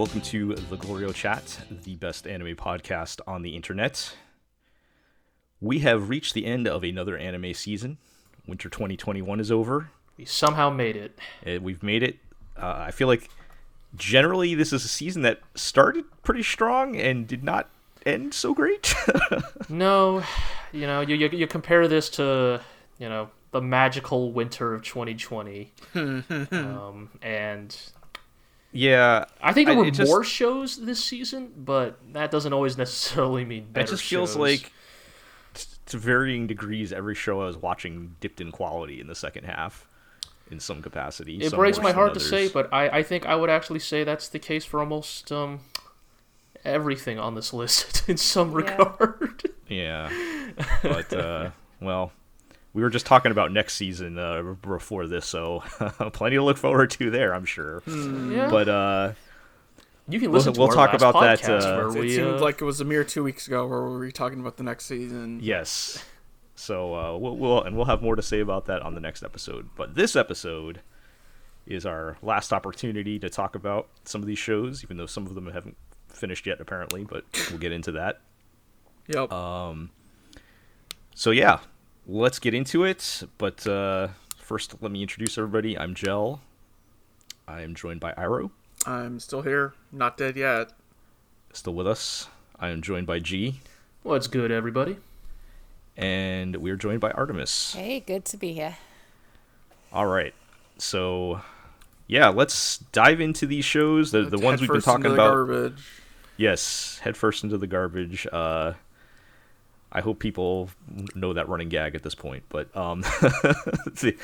Welcome to the Glorio Chat, the best anime podcast on the internet. We have reached the end of another anime season. Winter 2021 is over. We somehow made it. Uh, We've made it. Uh, I feel like generally this is a season that started pretty strong and did not end so great. No, you know, you, you you compare this to you know the magical winter of 2020, um, and yeah, I think there were just- more shows this season, but that doesn't always necessarily mean better. it just feels shows. like to varying degrees, every show I was watching dipped in quality in the second half in some capacity. it some breaks my than heart to say, but I I think I would actually say that's the case for almost um everything on this list in some Yeah. regard. Yeah, but uh, well, we were just talking about next season uh, before this, so plenty to look forward to there, I'm sure. yeah, But uh, you can we'll- listen to we'll our talk last about that, uh, where It we, seemed uh, like it was a mere two weeks ago where we were talking about the next season. yes, so uh, we'll, we'll and we'll have more to say about that on the next episode. But this episode is our last opportunity to talk about some of these shows, even though some of them haven't finished yet, apparently. But we'll get into that. Yep. Um. So yeah, let's get into it. But uh, first, let me introduce everybody. I'm Gel. I am joined by Iro, I'm still here, not dead yet. still with us. I am joined by G, What's good, everybody? and we are joined by Artemis. Hey, good to be here. All right, so yeah, let's dive into these shows. The the ones we've been first into talking the about. Garbage. Yes, head first into the garbage. Uh, I hope people know that running gag at this point, but um, the,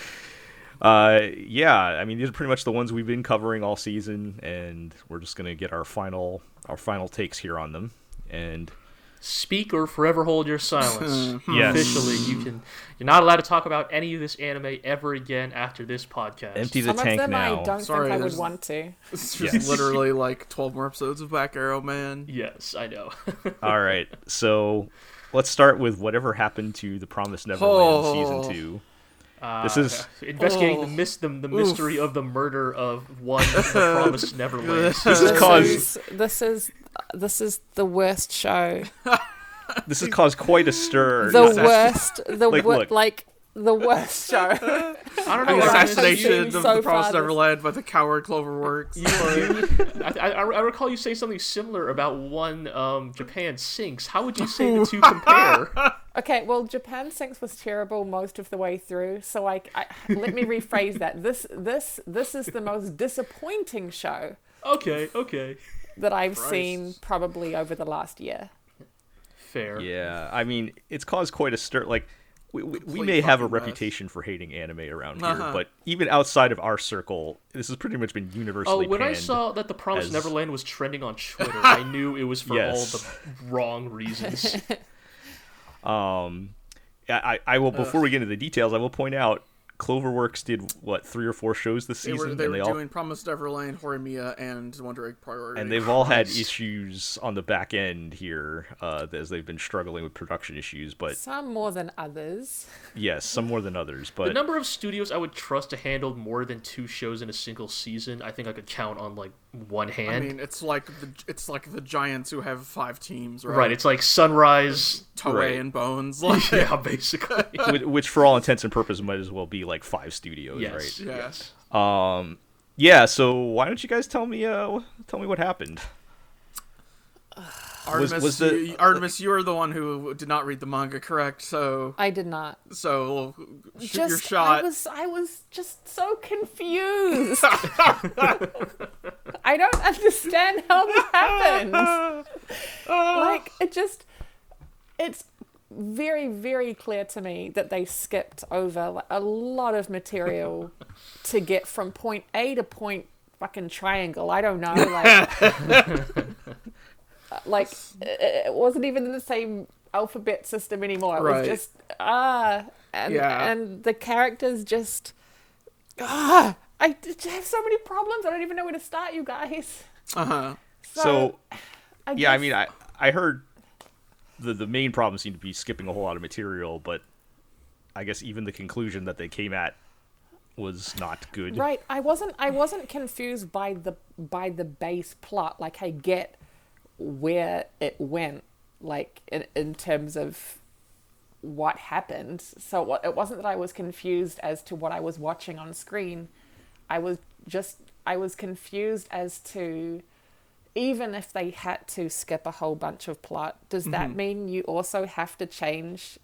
uh, yeah, I mean these are pretty much the ones we've been covering all season, and we're just gonna get our final our final takes here on them. And Speak or forever hold your silence. Yes. Officially, you can. You're not allowed to talk about any of this anime ever again after this podcast. empty the Some of tank them now. I don't Sorry, think I would want to. It's just Yes. literally like 12 more episodes of Black Arrow, man. Yes, I know. all right, so let's start with whatever happened to the Promised Neverland Oh. season two. Uh, This is- investigating the Oh. mis- the, the mystery of the murder of one the promised Neverland. This is This caused is this is this is the worst show. this has caused quite a stir. The Not- worst. The Like, wor- like the worst show. I don't know. The Assassination seen of so the far Promised this- Neverland by the coward Cloverworks. You, I, I, I recall you saying something similar about one um, Japan sinks. How would you say the two compare? Okay, well, Japan Sinks was terrible most of the way through, so I, I let me rephrase that. This this this is the most disappointing show Okay, okay, that I've Christ. seen probably over the last year. fair. Yeah, I mean, it's caused quite a stir. Like, we, we, we may have a mess. reputation for hating anime around here, Uh-huh. but even outside of our circle, this has pretty much been universally. Oh, when I saw that the Promised as- Neverland was trending on Twitter, I knew it was for Yes. all the wrong reasons. Um, I, I I will before we get into the details, I will point out Cloverworks did what three or four shows this They season, were, they and were they all doing Promised Neverland, Horimiya, and Wonder Egg Priority. and they've all had issues on the back end here uh, as they've been struggling with production issues. But Some more than others. yes, some more than others. But The number of studios I would trust to handle more than two shows in a single season, I think I could count on like one hand. I mean, it's like the it's like the Giants who have five teams, right? right, it's like Sunrise. Toei Right. and Bones. Like, yeah, basically. which, which, for all intents and purposes, might as well be like five studios, yes. right? Yeah. Yes. Um, yeah. So why don't you guys tell me? Uh, tell me what happened. Artemis, was the- you, Artemis, you are the one who did not read the manga, correct? So, I did not. so shoot just your shot. I was I was just so confused. I don't understand how this happened. like it just it's very very clear to me that they skipped over like, a lot of material to get from point A to point fucking triangle. I don't know like like it it wasn't even in the same alphabet system anymore. It Right. was just ah and Yeah. and the characters just ah I just have so many problems. I don't even know where to start, you guys. Uh huh. So, I yeah, I mean, I I heard the the main problem seemed to be skipping a whole lot of material, but I guess even the conclusion that they came at was not good. Right. I wasn't I wasn't confused by the by the base plot. Like I get where it went, like in, in terms of what happened. So it wasn't that I was confused as to what I was watching on screen. I was just I was confused as to even if they had to skip a whole bunch of plot, does that mm-hmm. mean you also have to change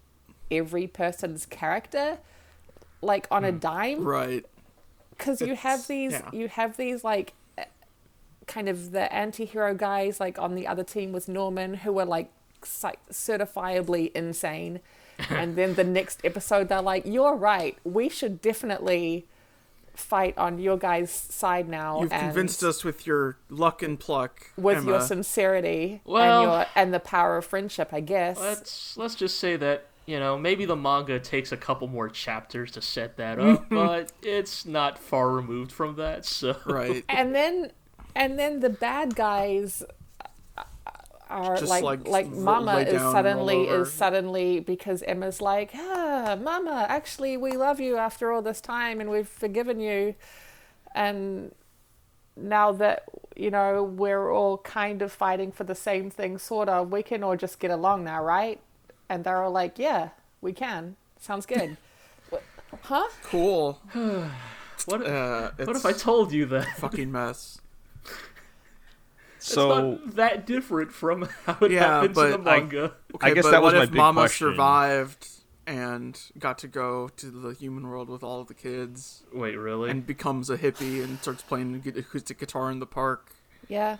every person's character like on a mm. dime? Right. because you have these yeah. you have these like kind of the anti-hero guys like on the other team was norman who were like certifiably insane and then the next episode they're like you're right we should definitely fight on your guys side now You've and convinced us with your luck and pluck. with Emma. your sincerity Well- and your and the power of friendship i guess Let's let's just say that you know maybe the manga takes a couple more chapters to set that up, but it's not far removed from that. So Right. and then and then the bad guys are Just, like like, like, mama is down and roll suddenly is suddenly because emma's like ah mama actually we love you after all this time and we've forgiven you and now that you know we're all kind of fighting for the same thing sort of we can all just get along now right and they're all like yeah we can sounds good huh Cool. what if, Uh, what if I told you that? fucking mess. It's So not that different from how it Yeah, happens in the but I- manga. Okay, guess but that was what my if big Mama question. survived and got to go to the human world with all of the kids Wait, really? and becomes a hippie and starts playing acoustic guitar in the park? Yeah,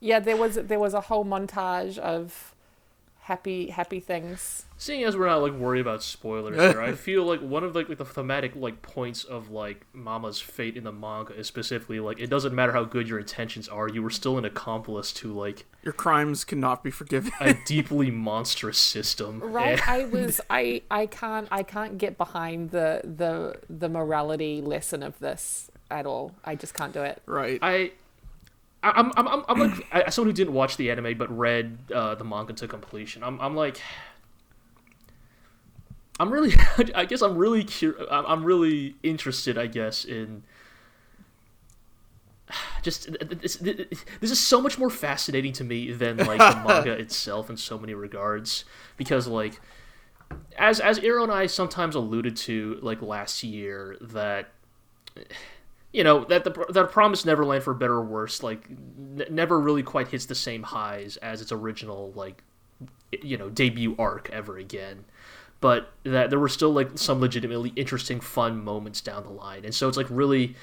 yeah. There was there was a whole montage of happy happy things. Seeing as we're not like worried about spoilers here, I feel like one of like, like the thematic like points of like Mama's fate in the manga is specifically like it doesn't matter how good your intentions are, you were still an accomplice to like Your crimes cannot be forgiven. a deeply monstrous system. Right. And- I was I I can't I can't get behind the the the morality lesson of this at all. I just can't do it. right. I, I- I'm, I'm, I'm, I'm like, as someone who didn't watch the anime but read uh, the manga to completion, I'm, I'm like, I'm really, I guess I'm really cur- I'm really interested, I guess, in just this, this is so much more fascinating to me than like the manga itself in so many regards. Because like as as Aaron and I sometimes alluded to like last year that you know that the that Promised Neverland for better or worse like n- never really quite hits the same highs as its original like you know debut arc ever again. But that there were still like some legitimately interesting fun moments down the line. And so it's like really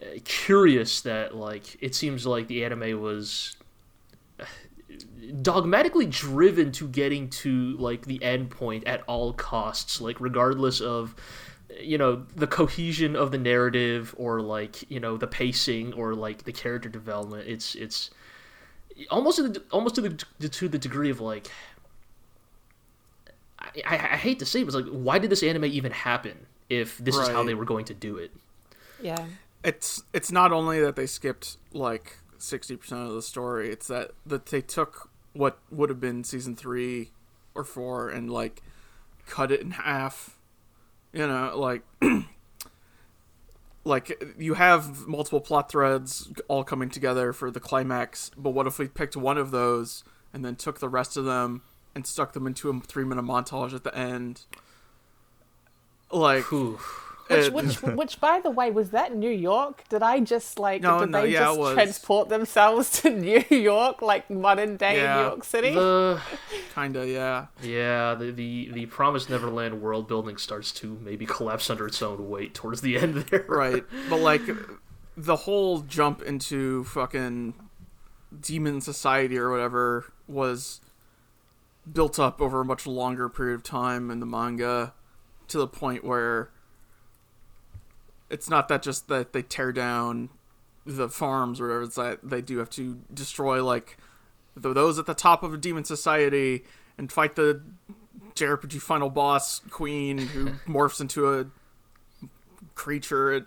uh, curious that like it seems like the anime was uh, dogmatically driven to getting to like the end point at all costs like regardless of you know the cohesion of the narrative or like you know the pacing or like the character development it's it's almost to the, almost to the to the degree of like I, I, I hate to say it, but it's like why did this anime even happen if this is how they were going to do it Yeah. it's it's not only that they skipped like 60% of the story it's that that they took what would have been season 3 or 4 and like cut it in half you know like like you have multiple plot threads all coming together for the climax but what if we picked one of those and then took the rest of them and stuck them into a 3 minute montage at the end like Whew. Which, which, which, by the way, was that New York? Did I just like? No, did no, they yeah, just transport themselves to New York, like modern day Yeah. New York City? the kinda yeah yeah the, the the promised neverland world building starts to maybe collapse under its own weight towards the end there right but like the whole jump into fucking demon society or whatever was built up over a much longer period of time in the manga to the point where it's not that just that they tear down the farms or whatever it's that they do have to destroy like th- those at the top of a demon society and fight the JRPG final boss queen who morphs into a creature it,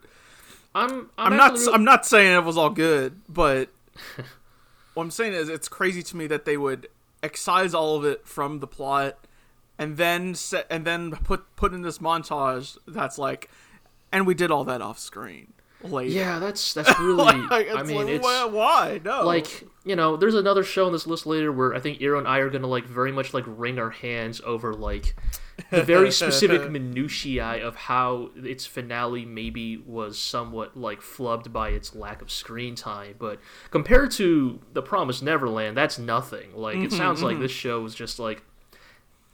i'm I'm, i'm, not. actually- I'm not saying it was all good, but what I'm saying is it's crazy to me that they would excise all of it from the plot, and then set and then put put in this montage that's like and we did all that off screen. Like, Yeah, that's that's really. like, I mean, like, it's why, why? No, like you know, there's another show on this list later where I think Iro and I are gonna like very much like wring our hands over like the very specific minutiae of how its finale maybe was somewhat like flubbed by its lack of screen time. But compared to The Promised Neverland, that's nothing. Like it mm-hmm, sounds like mm-hmm. this show was just like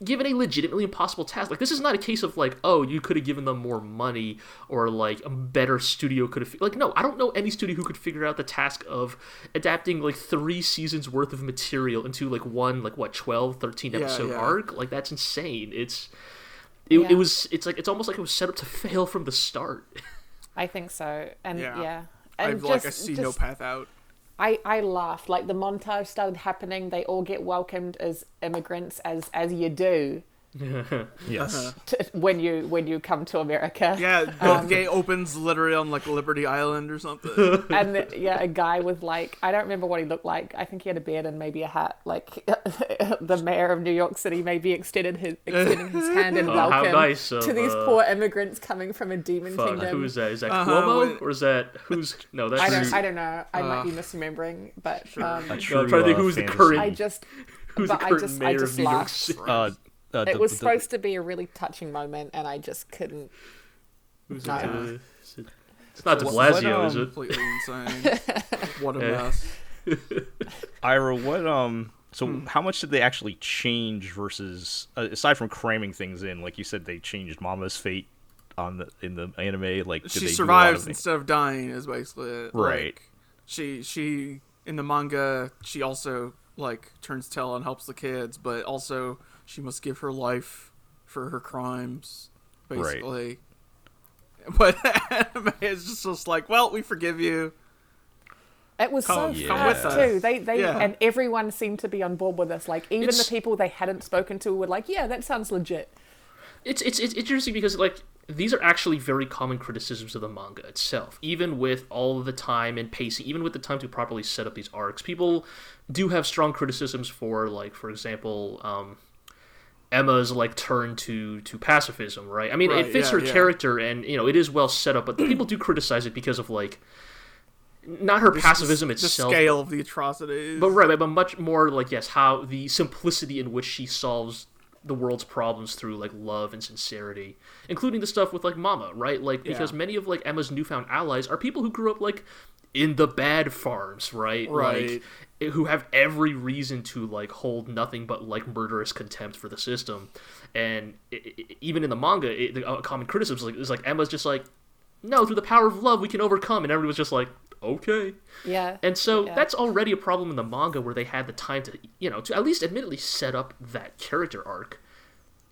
given a legitimately impossible task. Like this is not a case of like, oh, you could have given them more money or like a better studio could have like no, I don't know any studio who could figure out the task of adapting like 3 seasons worth of material into like one like what 12 13 episode yeah. arc. Like that's insane. It's it, Yeah. it was it's like it's almost like it was set up to fail from the start. I think so. And Yeah. yeah. I And like I just- see no path out. I, I laughed. Like the montage started happening, they all get welcomed as immigrants as as you do Yes. to, when you when you come to America. Yeah, the gate opens literally on like Liberty Island or something. and the, yeah, a guy with like I don't remember what he looked like. I think he had a beard and maybe a hat. Like the mayor of New York City maybe extended his extending his hand and Oh, welcome nice to these uh, poor immigrants coming from a demon Fuck, kingdom. who is that? Is that Uh-huh, Cuomo wait. or is that who's no? That's I don't I don't know. I might Uh, be misremembering, but um, A No, I'm true, trying to think uh, who's the current I just who's but the I current just I mayor just of New York laughed. City. Uh, uh, It the- was the- supposed to be a really touching moment, and I just couldn't. Who's No. it, uh, is it- It's not De What- what, Blasio, is um, it? Completely insane. What a Yeah. mess. Iro, what um so Hmm. how much did they actually change versus uh, aside from cramming things in like you said they changed Mama's fate on the in the anime like did She they do a lot survives of instead of dying is basically it. Right. Like, she she in the manga she also like turns tail and helps the kids, but also she must give her life for her crimes, Right. basically. But anime is just, just like, well, we forgive you. It was Come- so come fast too. They they Yeah. and everyone seemed to be on board with this. Like even It's- the people they hadn't spoken to were like, "Yeah, that sounds legit." It's, it's it's interesting because like these are actually very common criticisms of the manga itself. Even with all of the time and pacing, even with the time to properly set up these arcs, people do have strong criticisms for like, for example, um, Emma's like turn to to pacifism. Right? I mean, Right, it fits yeah, her yeah. character, and you know, it is well set up. But people do criticize it because of like not her pacifism the, itself, The scale of the atrocities. but right, but much more like yes, how the simplicity in which she solves the world's problems through like love and sincerity, including the stuff with like Mama, right? Like because Yeah. many of like Emma's newfound allies are people who grew up like in the bad farms, right? Right. Like who have every reason to like hold nothing but like murderous contempt for the system, and i i even in the manga, it, the uh, common criticism is like, is like Emma's just like, no, through the power of love we can overcome, and everyone was just like, okay. Yeah. And so Yeah. that's already a problem in the manga where they had the time to, you know, to at least admittedly set up that character arc.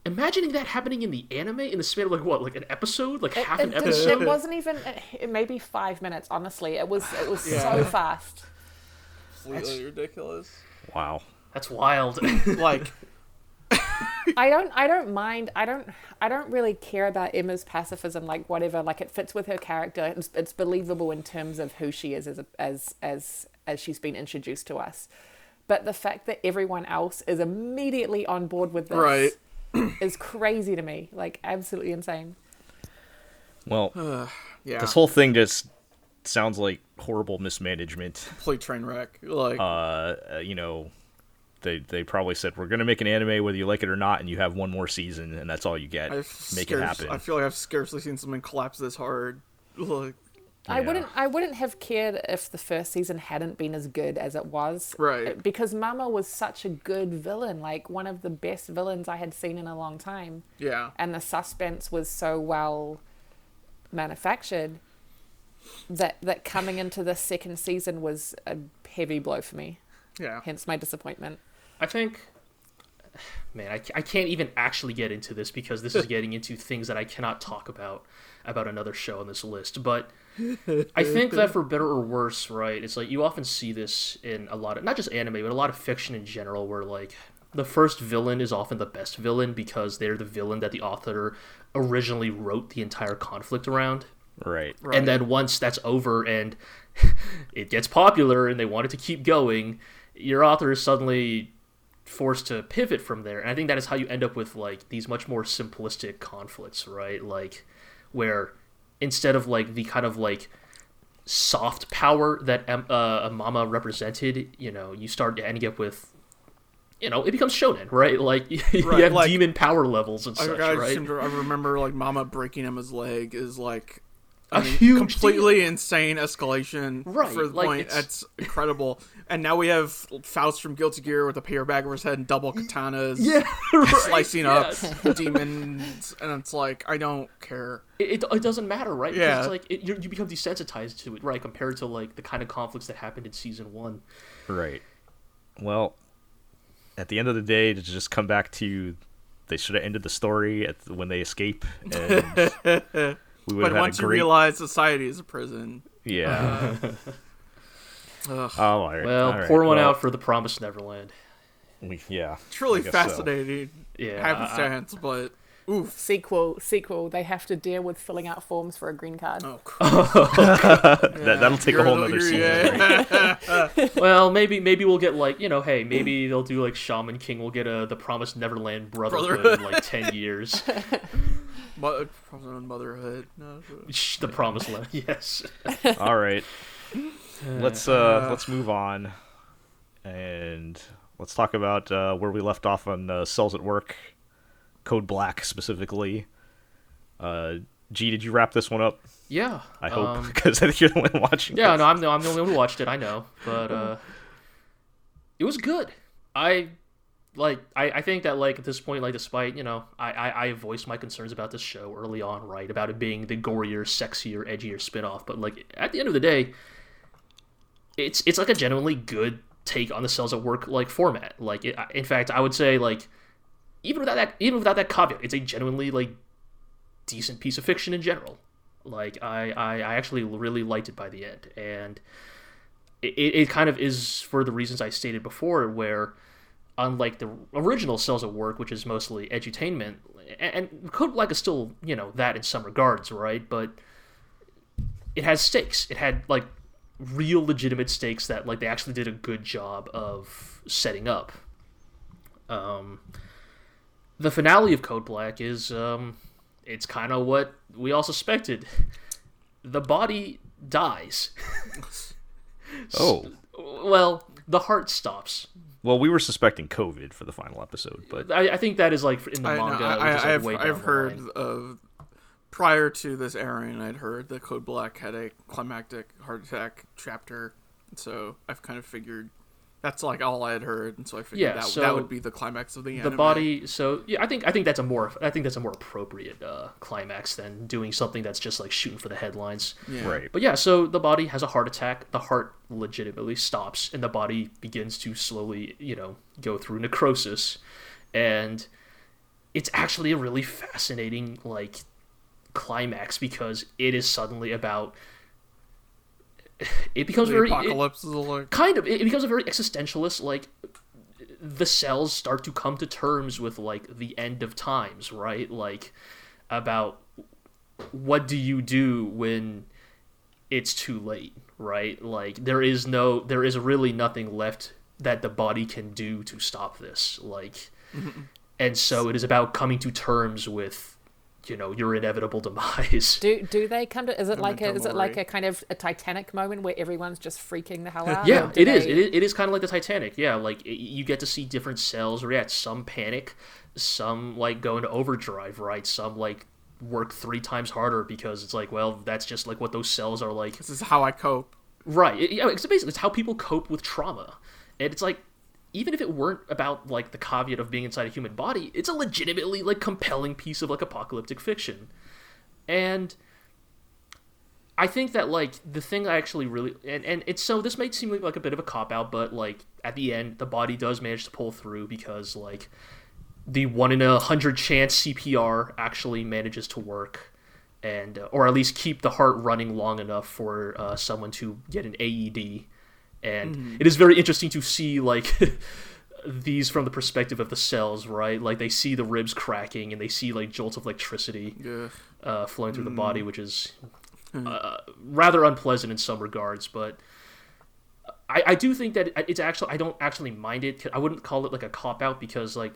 Imagining that happening in the anime in the span of like what, like an episode, like half it, an episode. it wasn't even it, maybe five minutes. Honestly, it was it was Yeah. so fast. Completely ridiculous. wow That's wild. Like, I don't I don't mind. I don't I don't really care about Emma's pacifism. Like whatever. Like it fits with her character. It's, it's believable in terms of who she is as a, as as as she's been introduced to us. But the fact that everyone else is immediately on board with this Right. is crazy to me. Like absolutely insane. well yeah, this whole thing just sounds like horrible mismanagement complete train wreck. Like, uh, uh you know they they probably said we're gonna make an anime whether you like it or not and you have one more season and that's all you get I've make it happen I feel like I've scarcely seen something collapse this hard. Like, I wouldn't I wouldn't have cared if the first season hadn't been as good as it was. Right. Because Mama was such a good villain, like one of the best villains I had seen in a long time. yeah, And the suspense was so well manufactured that that coming into the second season was a heavy blow for me. yeah. Hence my disappointment. I think, man, I, I can't even actually get into this because this is getting into things that I cannot talk about about another show on this list. But I think that for better or worse, right? It's like you often see this in a lot of not just anime, but a lot of fiction in general, where like the first villain is often the best villain because they're the villain that the author originally wrote the entire conflict around. Right Right. And then once that's over and it gets popular and they want it to keep going, your author is suddenly forced to pivot from there. And I think that is how you end up with like these much more simplistic conflicts, right? Like where instead of like the kind of like soft power that Em- uh, Mama represented, you know, you start ending up with, you know, it becomes shonen, right? Like you Right, have like- demon power levels and I, such, I, right? seem to- I remember like Mama breaking Emma's leg is like I A mean, huge completely insane escalation Right, for the like, point. it's- That's incredible. And now we have Faust from Guilty Gear with a paper bag over his head and double katanas. yeah, right, Slicing up demons, and it's like I don't care. It, it, it doesn't matter, right? Because Yeah. it's like it, you you become desensitized to it, right? Compared to like the kind of conflicts that happened in season one. Right. Well, at the end of the day, to just come back to, they should have ended the story at when they escape, and we would But have had once a you great. realize society is a prison, yeah. ugh, oh, all right. Well, all right, pour one well, out for the Promised Neverland. we- yeah. truly I guess so. fascinating Yeah, happenstance. but oof, Sequel, sequel. They have to deal with filling out forms for a green card. oh, crap. That, that'll take a You're whole the- nother season. yeah. well, maybe maybe we'll get like you know, hey, maybe they'll do like Shaman King. We'll get a the Promised Neverland Brotherhood, Brotherhood. in like ten years. Mo- motherhood. No. Shh, the Promised Land, yes. all right. Let's uh let's move on, and let's talk about uh, where we left off on uh, cells at work, Code Black specifically. Uh, G, did you wrap this one up? Yeah, I hope um, because I think you're the one watching. Yeah, this. no, I'm the, I'm the only one who watched it. I know, but uh, it was good. I like. I, I think that like at this point, like despite you know, I, I I voiced my concerns about this show early on, right, about it being the gorier, sexier, edgier spinoff. But like at the end of the day, it's it's like a genuinely good take on the cells at work like format. Like, it, in fact, I would say like even without that even without that caveat, it's a genuinely like decent piece of fiction in general. Like I, I, I actually really liked it by the end, and it, it kind of is for the reasons I stated before, where unlike the original Cells at Work, which is mostly edutainment, and, and Code Black is still you know that in some regards, right? But it has stakes. It had like real legitimate stakes that like they actually did a good job of setting up. Um, the finale of Code Black is um, it's kind of what we all suspected. The body dies. Oh, Well, the heart stops. Well, we were suspecting COVID for the final episode, but I, I think that is like in the I, no, manga. I, I, like I've, way I've the heard line. of prior to this airing, I'd heard that Code Black had a climactic heart attack chapter, so I've kind of figured that's like all I had heard, and so I figured Yeah, that so that would be the climax of the anime. the body. So yeah, I think I think that's a more I think that's a more appropriate uh, climax than doing something that's just like shooting for the headlines. yeah. right. But yeah, so the body has a heart attack. The heart legitimately stops, and the body begins to slowly, you know, go through necrosis. And it's actually a really fascinating, like, climax because it is suddenly about. It becomes The very. apocalypse is like kind of it becomes a very existentialist like the cells start to come to terms with like the end of times right? Like about what do you do when it's too late right? Like there is no there is really nothing left that the body can do to stop this like mm-hmm. and so it is about coming to terms with you know your inevitable demise Do do they come to? Is it like a? Is it like a kind of a Titanic moment where everyone's just freaking the hell out? Yeah, or do it is. they- It is. It is kind of like the Titanic. Yeah, like it, you get to see different cells react. Some panic, some like go into overdrive. Right. Some like work three times harder because it's like, well, that's just like what those cells are like. this is how I cope. Right. It, yeah. It's basically it's how people cope with trauma, and it's like. Even if it weren't about like the caveat of being inside a human body, it's a legitimately like compelling piece of like apocalyptic fiction. And I think that like the thing I actually really and, and it's so this may seem like, a bit of a cop out, but like at the end the body does manage to pull through because like the one in a hundred chance CPR actually manages to work and or at least keep the heart running long enough for uh, someone to get an AED. And it is very interesting to see like these from the perspective of the cells, right? Like they see the ribs cracking and they see like jolts of electricity Yeah. uh, flowing through the body, which is Hmm. uh, rather unpleasant in some regards. But I, I do think that it's actually I don't actually mind it. I wouldn't call it like a cop out because like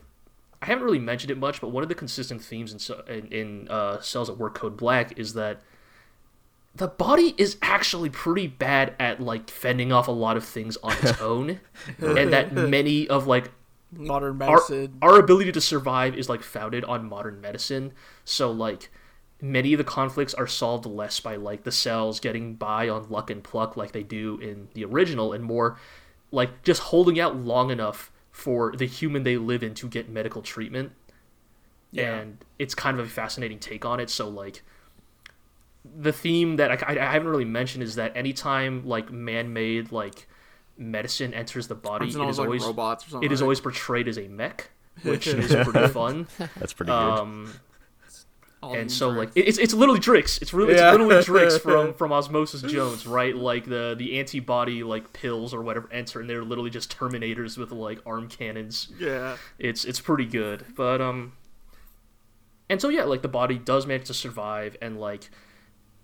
I haven't really mentioned it much, but one of the consistent themes in in, in uh, Cells at Work Code Black is that the body is actually pretty bad at like fending off a lot of things on its own, and that many of like Modern our, medicine. our ability to survive is like founded on modern medicine. So like many of the conflicts are solved less by like the cells getting by on luck and pluck like they do in the original, and more like just holding out long enough for the human they live in to get medical treatment. Yeah. And it's kind of a fascinating take on it. So like the theme that I, I, I haven't really mentioned is that anytime like man-made like medicine enters the body, Turns it into all is like always robots or something. it is right? always portrayed as a mech, which is pretty fun. That's pretty good. Um, All and so drinks. like it's it's literally Drix. It's really Yeah. it's literally Drix from from Osmosis Jones, right? Like the the antibody like pills or whatever enter, and they're literally just Terminators with like arm cannons. yeah. It's it's pretty good, but um, and so yeah, like the body does manage to survive, and like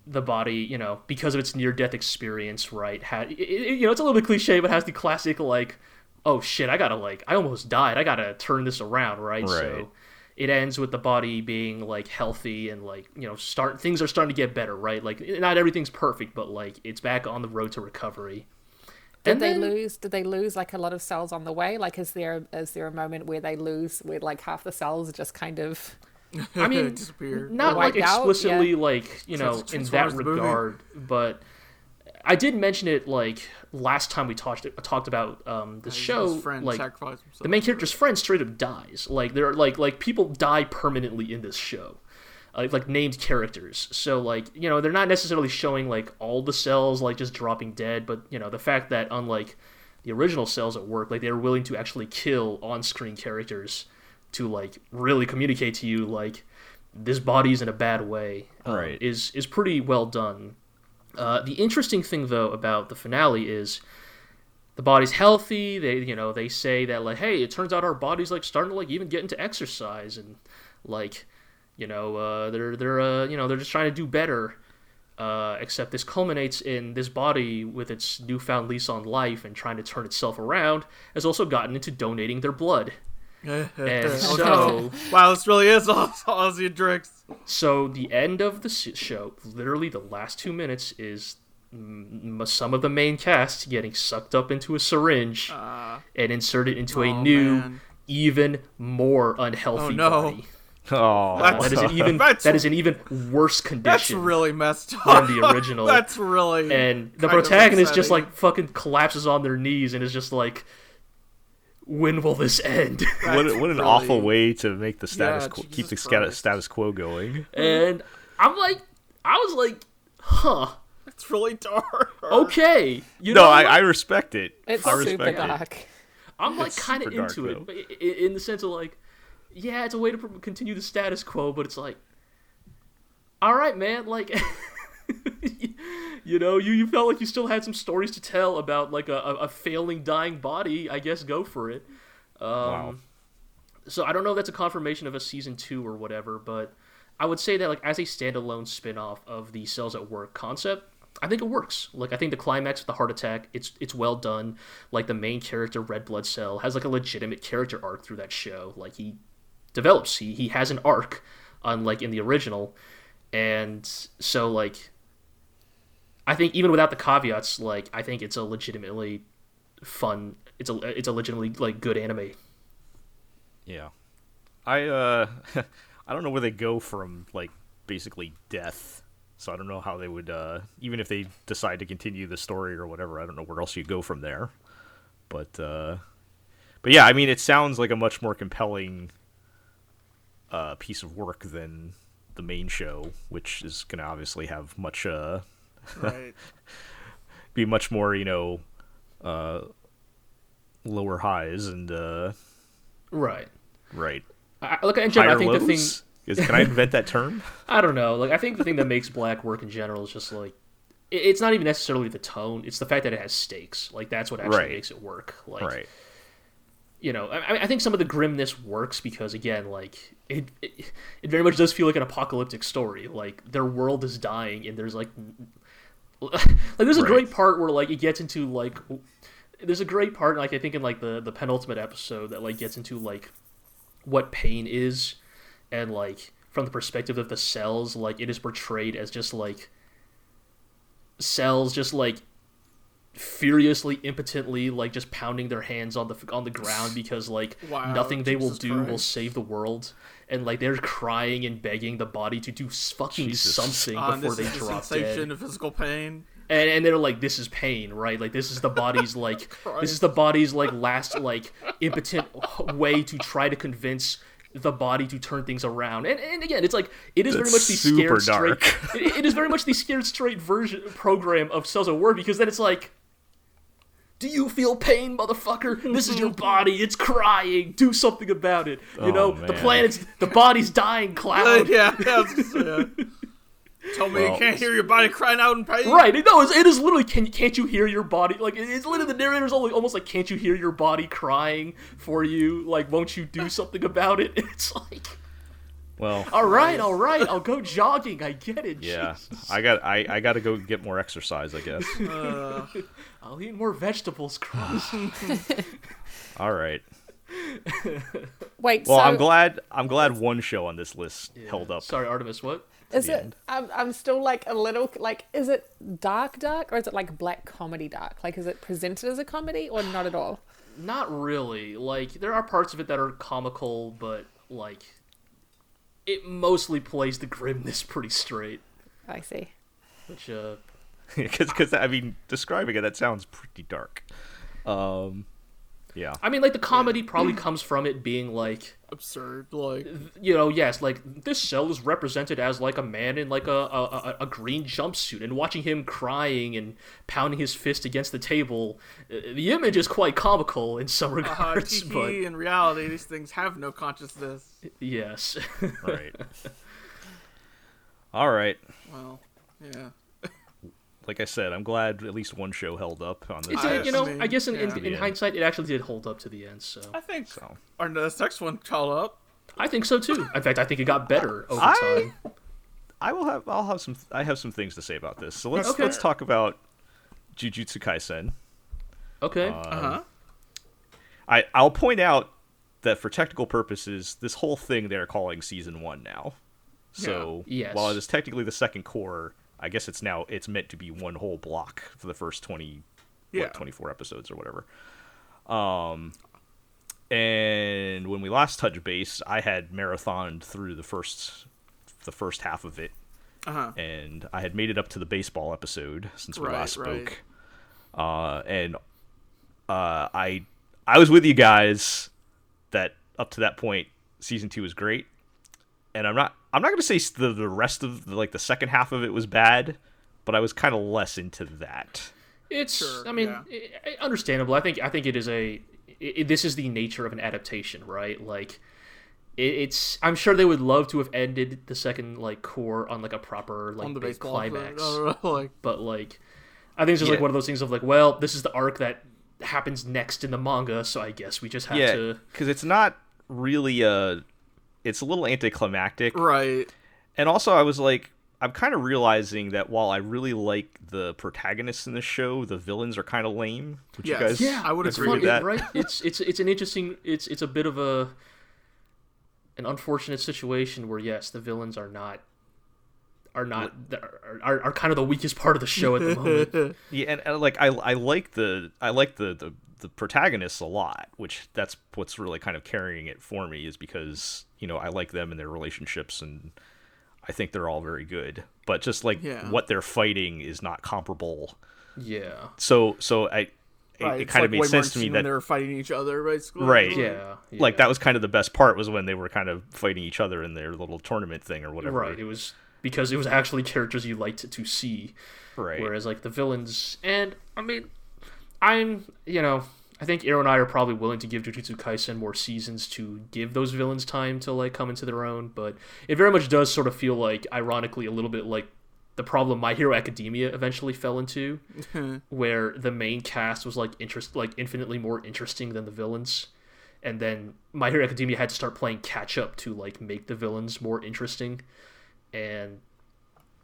the body, you know, because of its near death experience, right? Had it, it- you know, it's a little bit cliche, but has the classic like, oh shit, I gotta like, I almost died, I gotta turn this around, right? Right. So it ends with the body being like healthy and like you know start things are starting to get better, right? Like not everything's perfect, but like it's back on the road to recovery. Did And they then- lose? Did they lose like a lot of cells on the way? Like, is there is there a moment where they lose, where like half the cells just kind of? I mean, disappeared. not like Wiped out? explicitly Yeah. like you know in that Transformers the movie. regard but i did mention it like last time we talked talked about um the His- show his friend like sacrificed himself. the main character's friend straight up dies like there are like like people die permanently in this show like like named characters so like you know they're not necessarily showing like all the cells like just dropping dead but you know the fact that unlike the original cells at work like they're willing to actually kill on-screen characters to like really communicate to you like this body's in a bad way um, Right. is is pretty well done. Uh, the interesting thing though about the finale is the body's healthy. They you know they say that like hey it turns out our body's like starting to like even get into exercise and like you know uh, they're they're uh, you know they're just trying to do better uh, except this culminates in this body with its newfound lease on life and trying to turn itself around has also gotten into donating their blood and so wow, this really is all Ozzy and Drix. so the end of the show, literally the last two minutes, is some of the main cast getting sucked up into a syringe Uh, and inserted into a oh, new, man. even more oh, unhealthy Oh, no. body. oh, That is an even That's- that is an even worse condition. That's really messed up. than the original. That's really. and the kind of protagonist just like fucking collapses on their knees and is just like, "When will this end?" what, what an really- awful way to make the status Yeah, quo, keep the scat- Christ. status quo going. and I'm like, I was like, "Huh." It's really dark. Okay, you no, know I, what? I respect it. It's I super respect it. dark. I'm like kind of super dark, into it, but i- i- in the sense of like, yeah, it's a way to continue the status quo, but it's like, all right, man, like, you know, you, you felt like you still had some stories to tell about like a, a, failing, dying body. I guess go for it. Um, Wow. So I don't know if that's a confirmation of a season two or whatever, but I would say that like as a standalone spin-off of the cells at work concept, I think it works. Like I think the climax with the heart attack, it's it's well done. Like the main character, Red Blood Cell, has like a legitimate character arc through that show. Like he develops, he he has an arc, unlike in the original, and so like I think even without the caveats, like I think it's a legitimately fun. It's a it's a legitimately like good anime. Yeah, I uh, I don't know where they go from like basically death. So I don't know how they would uh, even if they decide to continue the story or whatever. I don't know where else you go from there. But uh, but yeah, I mean, it sounds like a much more compelling uh, piece of work than the main show, which is going to obviously have much uh, right. be much more you know uh, lower highs and uh, Right. right I, look, in general, higher I think lows. the thing. Is, can I invent that term? I don't know. Like I think the thing that makes Black work in general is just like it- it's not even necessarily the tone; it's the fact that it has stakes. Like that's what actually Right. makes it work. Like right. you know, I, I think some of the grimness works because again, like it, it, it very much does feel like an apocalyptic story. Like their world is dying, and there's like, like there's a Right. great part where like it gets into like, there's a great part like I think in like the the penultimate episode that like gets into like what pain is, and like from the perspective of the cells, like it is portrayed as just like cells just like furiously impotently like just pounding their hands on the on the ground because like Wow, nothing they will Jesus do will save the world and like they're crying and begging the body to do fucking Jesus. something On before Uh, this they is the drop sensation dead of physical pain. and and they're like this is pain right like this is the body's like this is the body's like last like impotent way to try to convince the body to turn things around and, and again it's like it is very much the super scared dark. straight it, it is very much the scared straight version program of cells at work because then it's like do you feel pain, motherfucker? This is your body. It's crying. Do something about it. You Oh, know, the planet's, the body's dying, Cloud. yeah, yeah, I was gonna say, yeah. Tell me Well- you can't hear your body crying out in pain. Right. No, it's, it is literally. Can can't you hear your body? Like it's literally the narrator's almost, almost like, can't you hear your body crying for you? Like, won't you do something about it? It's like, Well, all right, all right, I'll go jogging. I get it. yeah, Jesus. I got I, I got to go get more exercise, I guess. Uh, I'll eat more vegetables. Christ. All right. Wait, Well, so I'm glad I'm glad one show on this list held up. Sorry, Artemis. What? is it? end. I'm, I'm still like a little like, is it dark, dark, or is it like black comedy dark? Like, is it presented as a comedy or not at all? Not really. Like there are parts of it that are comical, but like it mostly plays the grimness pretty straight. I see. Which uh, Because I mean, describing it, that sounds pretty dark. Um, yeah. I mean, like the comedy probably comes from it being like absurd. Like, you know, yes, like this cell is represented as like a man in like a, a, a, a green jumpsuit, and watching him crying and pounding his fist against the table, uh, the image is quite comical in some uh, regards. TV but in reality, these things have no consciousness. yes, Right. All right. Well, yeah. Like I said, I'm glad at least one show held up on this. it's, I- uh, you know, I mean, I guess in, yeah. in, in hindsight, it actually did hold up to the end. So I think So our this next one held up. I think so too. In fact, I think it got better over I- time. I will have I'll have some I have some things to say about this. So let's Okay. let's talk about Jujutsu Kaisen. Okay. Uh huh. I I'll point out that for technical purposes, this whole thing they're calling season one now. So Yeah. Yes. while it is technically the second cour, I guess it's now it's meant to be one whole block for the first twenty, Yeah. what twenty four episodes or whatever. Um, and when we last touched base, I had marathoned through the first the first half of it, Uh huh. and I had made it up to the baseball episode since we Right, last right. spoke. Uh, and uh, I I was with you guys that up to that point, season two was great, and I'm not I'm not gonna say the the rest of the, like the second half of it was bad, but I was kind of less into that. It's. Sure, I mean, yeah. i- i- understandable. I think. I think it is a. i this is the nature of an adaptation, right? Like, it, it's. I'm sure they would love to have ended the second like cour on like a proper like On the big climax, episode. Like, but like, I think it's just like one of those things of like, well, this is the arc that happens next in the manga, so I guess we just have yeah, to. because it's not really a. It's a little anticlimactic, right. and also I was like, I'm kind of realizing that while I really like the protagonists in the show, the villains are kind of lame. Would Yes. you guys? Yeah, I would agree agree fun, with it- that. right? It's it's it's an interesting. It's it's a bit of a an unfortunate situation where yes, the villains are not are not are, are, are kind of the weakest part of the show at the moment. Yeah, and, and like I I like the I like the, the the protagonists a lot, which that's what's really kind of carrying it for me is because you know I like them and their relationships and I think they're all very good. But just like Yeah. what they're fighting is not comparable. yeah. So so I it, Right. it it's kind like of way made sense to me when that they were fighting each other, basically. Right. Yeah. like that was kind of the best part was when they were kind of fighting each other in their little tournament thing or whatever. right. It was because it was actually characters you liked to see. Right. Whereas like the villains, and I mean, I'm you know I think Iro and I are probably willing to give Jujutsu Kaisen more seasons to give those villains time to like come into their own, but it very much does sort of feel like, ironically, a little bit like the problem My Hero Academia eventually fell into, where the main cast was like interest like infinitely more interesting than the villains. And then My Hero Academia had to start playing catch up to like make the villains more interesting. And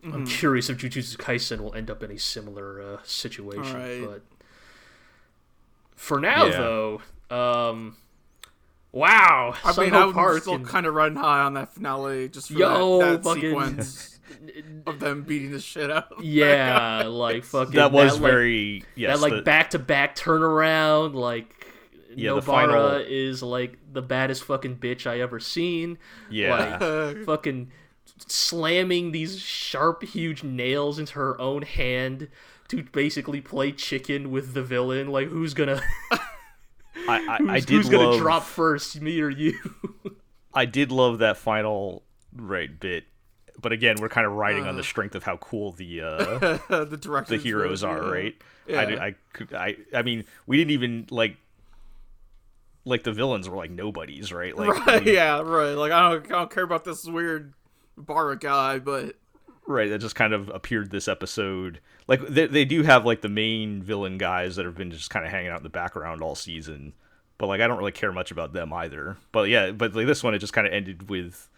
I'm curious if Jujutsu Kaisen will end up in a similar uh, situation. Alright. But for now, Yeah. though, um, wow, I Sun mean, Ho I'm Park still and- kind of riding high on that finale just for Yo, that, that fucking- sequence. of them beating the shit out. yeah, like fucking that was like, very yes. that like the- back to back turnaround. Like Yeah, the Nobara final- is like the baddest fucking bitch I ever seen. yeah. like fucking slamming these sharp, huge nails into her own hand to basically play chicken with the villain. Like, who's gonna I, I, who's, I did who's gonna drop first, me or you? I did love that final right bit, but again, we're kind of riding on the strength of how cool the uh, the director, the heroes are, right? Yeah. I, I, could- I, I mean, we didn't even like, like the villains were like nobodies, right? Like, Right, yeah, right. Like I don't, I don't care about this weird bar guy, but right. That just kind of appeared this episode. Like, they, they do have like the main villain guys that have been just kind of hanging out in the background all season, but like I don't really care much about them either. But yeah, but like this one, it just kind of ended with.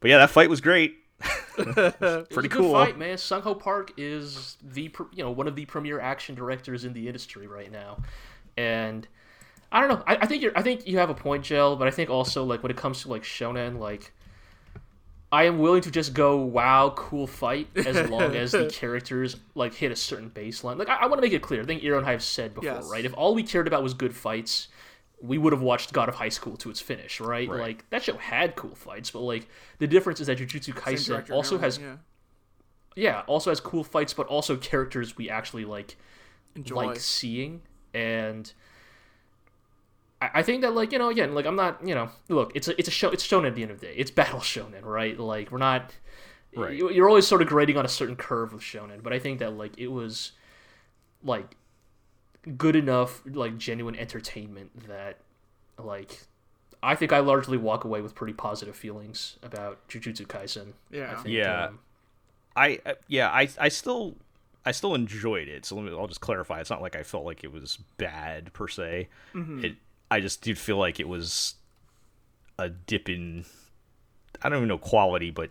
But yeah, that fight was great. Pretty cool. fight, man. Sunghoo Park is the you know one of the premier action directors in the industry right now, and I don't know. I, I think you're. I think you have a point, Gel. But I think also like when it comes to like shonen, like I am willing to just go, wow, cool fight, as long as the characters like hit a certain baseline. Like I, I want to make it clear. I think Aaron and I have said before, Yes. right? If all we cared about was good fights, we would have watched God of High School to its finish, right? Right. Like that show had cool fights, but like the difference is that Jujutsu Kaisen also has everything, yeah, also has cool fights, but also characters we actually like enjoy. like seeing, and I, I think that like you know again like I'm not you know look it's a it's a show it's shonen at the end of the day it's battle shonen right like we're not Right. you- you're always sort of grading on a certain curve with shonen, but I think that like it was like good enough like genuine entertainment that like I think I largely walk away with pretty positive feelings about Jujutsu Kaisen. Yeah. I think, Yeah. um, I uh, yeah, I I still I still enjoyed it. So let me I'll just clarify. It's not like I felt like it was bad per se. It I just did feel like it was a dip in I don't even know quality, but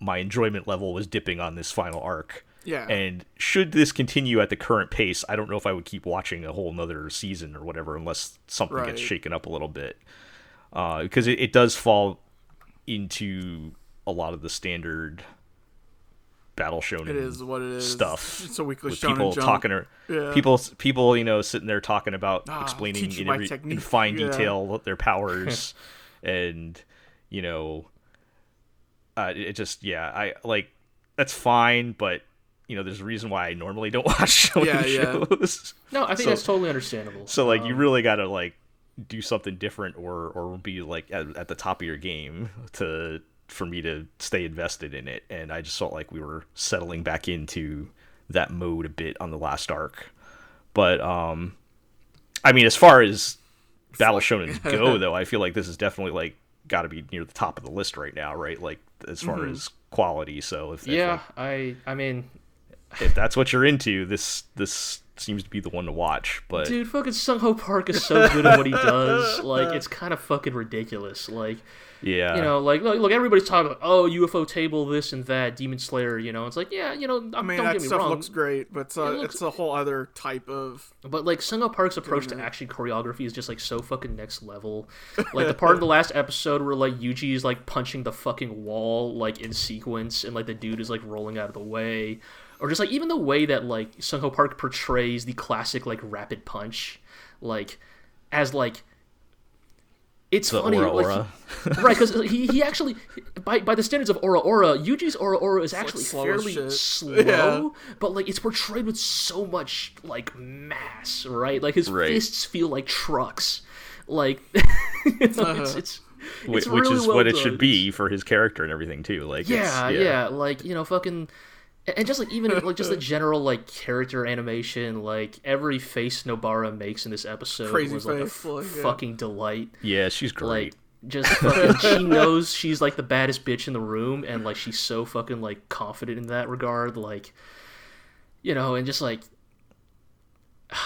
my enjoyment level was dipping on this final arc. Yeah. And should this continue at the current pace, I don't know if I would keep watching a whole nother season or whatever unless something gets shaken up a little bit. Uh, because it, it does fall into a lot of the standard battle shonen it is what it is. stuff It's a weekly with shonen people jump. talking or Yeah. people people you know sitting there talking about Ah, explaining in, every, in technique. fine Yeah. detail their powers and you know uh, it it just yeah i like that's fine but you know there's a reason why i normally don't watch shonen Yeah, yeah. shows no, I think So- that's totally understandable. so like you Um, really gotta like do something different or or be like at, at the top of your game to for me to stay invested in it. And i just felt like we were settling back into that mode a bit on the last arc. But um i mean as far as battle shonen go though i feel like this is definitely like got to be near the top of the list right now right? Like as far as quality. So if, if, yeah, like, I I mean, if that's what you're into this this seems to be the one to watch. But dude, fucking Sunghoo Park is so good at what he does. Like, it's kind of fucking ridiculous. Like, yeah you know, like look, look, everybody's talking about oh ufotable, this and that, Demon Slayer. You know, it's like yeah, you know, I mean, don't that get me stuff wrong, looks great, but it's, uh, It looks- it's a whole other type of. But like Sunghoo Park's approach to Doing action choreography is just like so fucking next level. Like the part in the last episode where like Yuji is like punching the fucking wall like in sequence and like the dude is like rolling out of the way. Or just like even the way that like Sunghoo Park portrays the classic like rapid punch, like as like it's the funny, aura like, aura. he- right? Because he, he actually, by by the standards of Ora Ora, Yuji's Ora Ora is like actually slow fairly slow, Yeah. but like it's portrayed with so much like mass, right? Like his Right. fists feel like trucks, like you know, it's it's. It's which really is well what it should be for his character and everything too. Like, Yeah, it's, yeah, like you know, fucking, and just like even like just the general like character animation, like every face Nobara makes in this episode Crazy was like a face, like, yeah. fucking delight. yeah, she's great. Like just fucking, she knows she's like the baddest bitch in the room, and like she's so fucking like confident in that regard, like you know, and just like.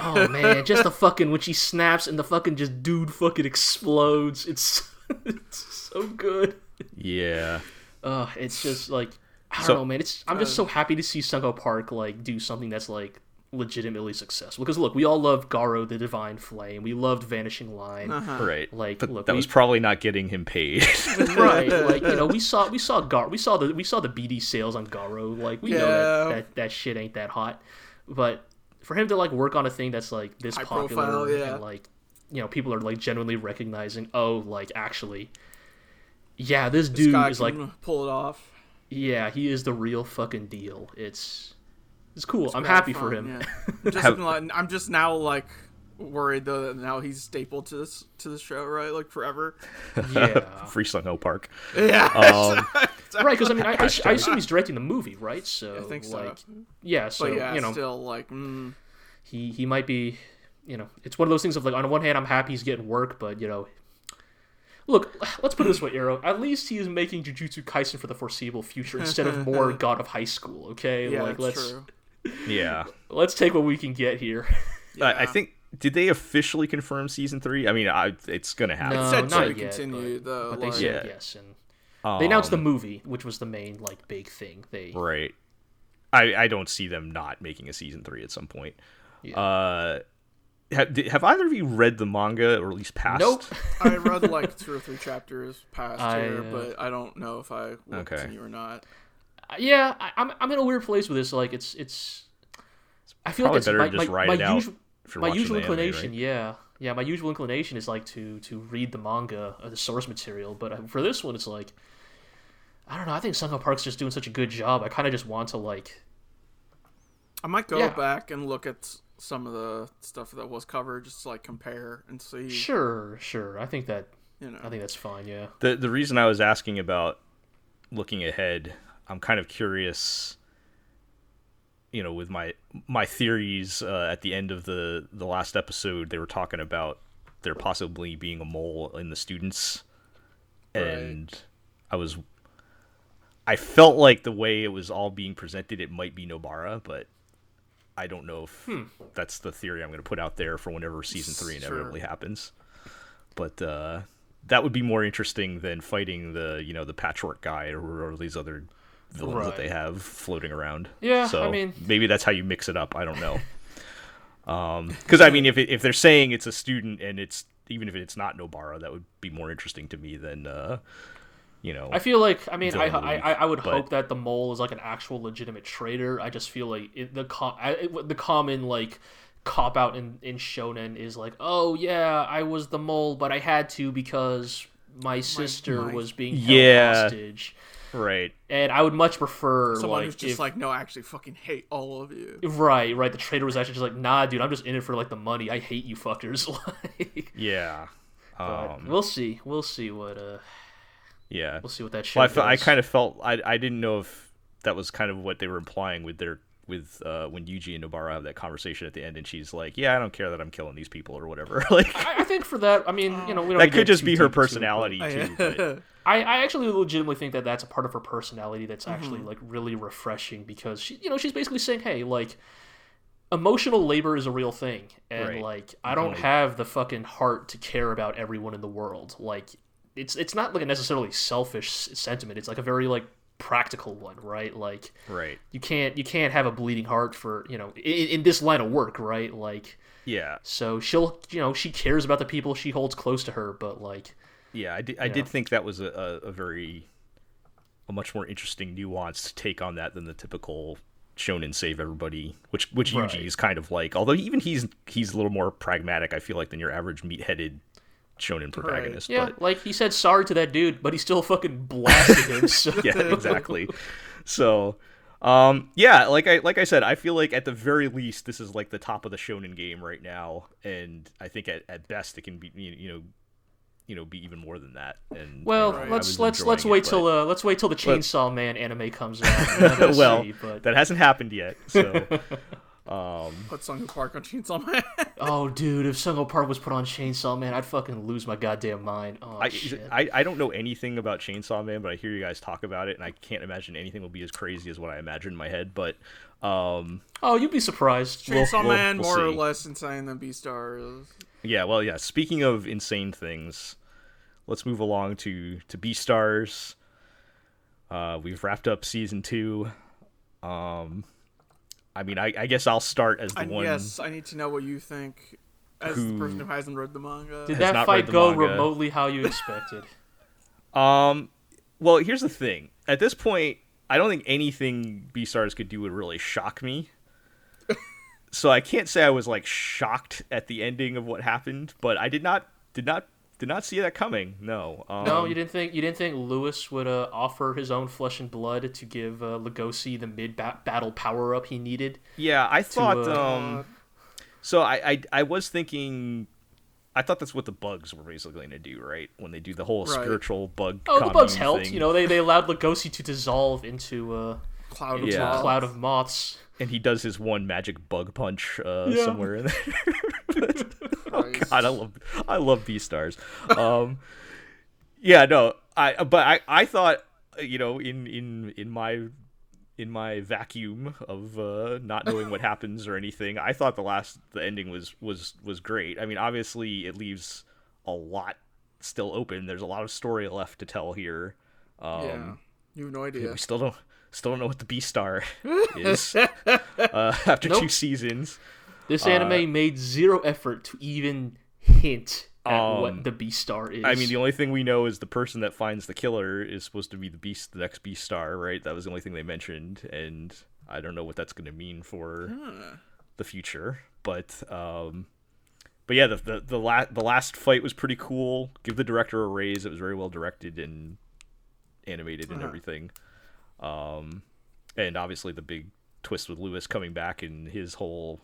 Oh man, just the fucking when she snaps and the fucking just dude fucking explodes. It's it's so good. yeah, Uh, it's just like I don't So- know, man. It's I'm just so happy to see Sunghoo Park like do something that's like legitimately successful. Because look, we all loved Garo the Divine Flame. We loved Vanishing Line. Uh-huh. Right. Like, but look, that we- was probably not getting him paid. right like you know we saw we saw gar we saw the we saw the bd sales on garo like we know that, that that shit ain't that hot but for him to like work on a thing that's like this High popular profile, yeah. and like you know people are like genuinely recognizing oh like actually yeah this This dude guy is like can pull it off. Yeah he is the real fucking deal it's it's cool i'm Pretty happy for him yeah. Just Have- like, I'm just now like worried though that now he's stapled to this to the show, right? Like forever. yeah Free Sunghoo Park. Yeah. Um, right because i mean I, I, I assume he's directing the movie right so I think so. like yeah so but yeah, you know still like mm, he he might be you know it's one of those things of like on one hand i'm happy he's getting work but you know look let's put it this way Iro at least he is making jujutsu kaisen for the foreseeable future instead of more god of high school okay yeah, like that's let's true. yeah. let's take what we can get here I, I think did they officially confirm season three? I mean, I, it's gonna happen. No, said not be yet, continued, but, though, but they said Yeah. yes and they announced the Um, movie which was the main like big thing they Right. I, I don't see them not making a season three at some point. Yeah. Uh, have, have either of you read the manga or at least passed? nope I read like two or three chapters past I, here, uh, but I don't know if I will Okay. continue or not. yeah I, I'm, I'm in a weird place with this like it's it's i feel Probably like it's better my, to just my, ride my it out usual if my usual the anime, inclination, right? yeah, yeah, my usual inclination is like to to read the manga or the source material, but uh, for this one, it's like I don't know. I think Sunghoo Park's just doing such a good job. I kind of just want to like, I might go Yeah. back and look at some of the stuff that was covered, just to, like compare and see. sure, sure. I think that You know, I think that's fine. Yeah. The the reason I was asking about looking ahead, I'm kind of curious. You know, with my my theories uh, at the end of the the last episode, they were talking about there possibly being a mole in the students, and I was. I felt like the way it was all being presented, it might be Nobara, but I don't know if that's the theory I'm going to put out there for whenever season three Sure. inevitably happens. But uh, that would be more interesting than fighting the you know the patchwork guy or, or these other villains that they have floating around. Yeah, I so mean- maybe that's how you mix it up. I don't know. Because I mean, if it, if they're saying it's a student and it's even if it's not Nobara, that would be more interesting to me than uh, you know. I feel like I mean I I, I I would but- hope that the mole is like an actual legitimate traitor. I just feel like it, the com- I, it, the common like cop out in in shonen is like, oh yeah, I was the mole, but I had to because my sister my- was being held Yeah. hostage. right. And I would much prefer someone like who's just if- like, no, I actually fucking hate all of you. right, right. The traitor was actually just like, nah, dude, I'm just in it for like the money. I hate you fuckers. like, Yeah. Um, we'll see. We'll see what uh yeah. we'll see what that shit Well, I, fe- I kind of felt I I didn't know if that was kind of what they were implying with their with uh, when Yuji and Nobara have that conversation at the end, and she's like, "Yeah, I don't care that I'm killing these people or whatever." like I, I think for that, I mean, you know, we don't that could just be her deep into it, but- personality too. But, I, I actually legitimately think that that's a part of her personality that's Mm-hmm. actually like really refreshing because she, you know, she's basically saying, "Hey, like, emotional labor is a real thing, and Right. like, I don't Totally. have the fucking heart to care about everyone in the world. Like, it's it's not like a necessarily selfish sentiment. It's like a very like practical one, right? Like, right. you can't you can't have a bleeding heart for you know in, in this line of work, right? Like, Yeah. so she'll you know she cares about the people she holds close to her, but like." Yeah, I did. I did think that was a, a, a very, a much more interesting, nuanced take on that than the typical shonen save everybody, which which Right. Yuji is kind of like. Although even he's he's a little more pragmatic. I feel like than your average meat-headed shonen protagonist. Yeah, But like he said sorry to that dude, but he still fucking blasted him. So yeah, exactly. So, um, yeah, like I like I said, I feel like at the very least this is like the top of the shonen game right now, and I think at, at best it can be you you know, you know, be even more than that. And well, and I let's let's let's wait it, till but- uh, let's wait till the Chainsaw Man anime comes out. and then we'll well, see, but that hasn't happened yet. So, um, Put Sunghoo Park on Chainsaw Man. oh, dude, if Sunghoo Park was put on Chainsaw Man, I'd fucking lose my goddamn mind. Oh I, shit. I I don't know anything about Chainsaw Man, but I hear you guys talk about it, and I can't imagine anything will be as crazy as what I imagine in my head. But, um, oh, you'd be surprised. We'll- Chainsaw we'll- Man, we'll more or less insane than Beastars. yeah, well, yeah. Speaking of insane things, let's move along to to Beastars. Uh, we've wrapped up season two. Um, I mean, I, I guess I'll start as the I, one. yes, I need to know what you think as the person who hasn't read the manga. Did that fight go manga. remotely how you expected? Um, well, here's the thing. At this point, I don't think anything Beastars could do would really shock me. so I can't say I was like shocked at the ending of what happened, but I did not did not did not see that coming. No. Um, no, you didn't think you didn't think Louis would uh, offer his own flesh and blood to give uh, Legoshi the mid battle power up he needed. Yeah, I thought. uh, um, so I, I I was thinking. I thought that's what the bugs were basically going to do, right? When they do the whole Right. spiritual bug. Oh, the bugs commune helped. thing. You know, they, they allowed Legoshi to dissolve into uh, Cloud of Yeah. Moths. cloud of moths. and he does his one magic bug punch uh, Yeah. somewhere in there. Christ. God, I love I love Beastars. Um, yeah, no, I but I I thought you know in in in my in my vacuum of uh, not knowing what happens or anything, I thought the last the ending was was was great. I mean, obviously it leaves a lot still open. There's a lot of story left to tell here. Um, yeah, you have no idea. we still don't still don't know what the Beastar is uh, after two seasons. This Uh, anime made zero effort to even hint at Um, what the Beastar is. I mean, the only thing we know is the person that finds the killer is supposed to be the beast, the next Beastar, right? That was the only thing they mentioned, and I don't know what that's going to mean for the future. But, um, but yeah, the the the, la- the last fight was pretty cool. Give the director a raise; it was very well directed and animated and Uh-huh. everything. Um, and obviously the big twist with Louis coming back and his whole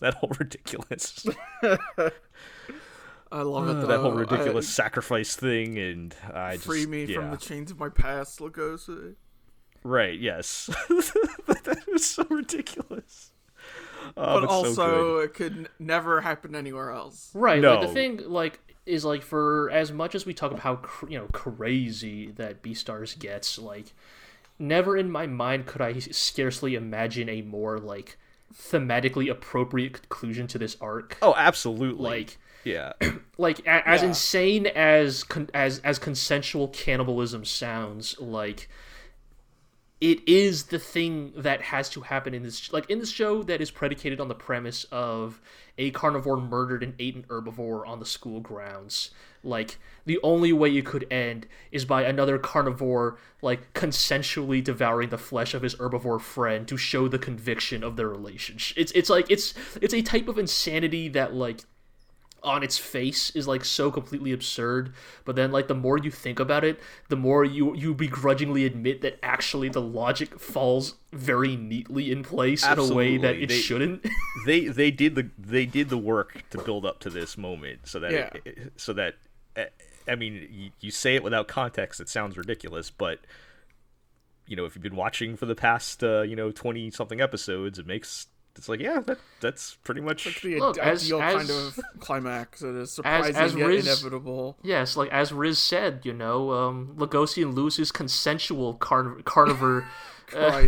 that whole ridiculous I love it. Though. that whole I- ridiculous sacrifice thing, and I just free me yeah. from the chains of my past, Legoshi. right. Yes, that was so ridiculous. Oh, But it's so also, good. it could n- never happen anywhere else. Right. Like the thing, like, is like for as much as we talk about how cr- you know crazy that Beastars gets, like, never in my mind could I scarcely imagine a more like thematically appropriate conclusion to this arc. oh, absolutely. Like, yeah, like a- as Yeah. insane as con- as as consensual cannibalism sounds, like it is the thing that has to happen in this like in this show that is predicated on the premise of a carnivore murdered and ate an herbivore on the school grounds like the only way it could end is by another carnivore like consensually devouring the flesh of his herbivore friend to show the conviction of their relationship. It's it's like it's it's a type of insanity that like on its face is like so completely absurd. But then like the more you think about it the more you you begrudgingly admit that actually the logic falls very neatly in place in a way that it They- shouldn't. they they did the they did the work to build up to this moment, so that Yeah. it, so that I mean, you, you say it without context, it sounds ridiculous, but you know, if you've been watching for the past uh, you know twenty something episodes, it makes it's like yeah, that that's pretty much The Look, as- ideal kind as- of climax. It is surprising as yet Riz- inevitable. yes like as riz said you know um legoshi and louis's consensual carn- carnivore uh,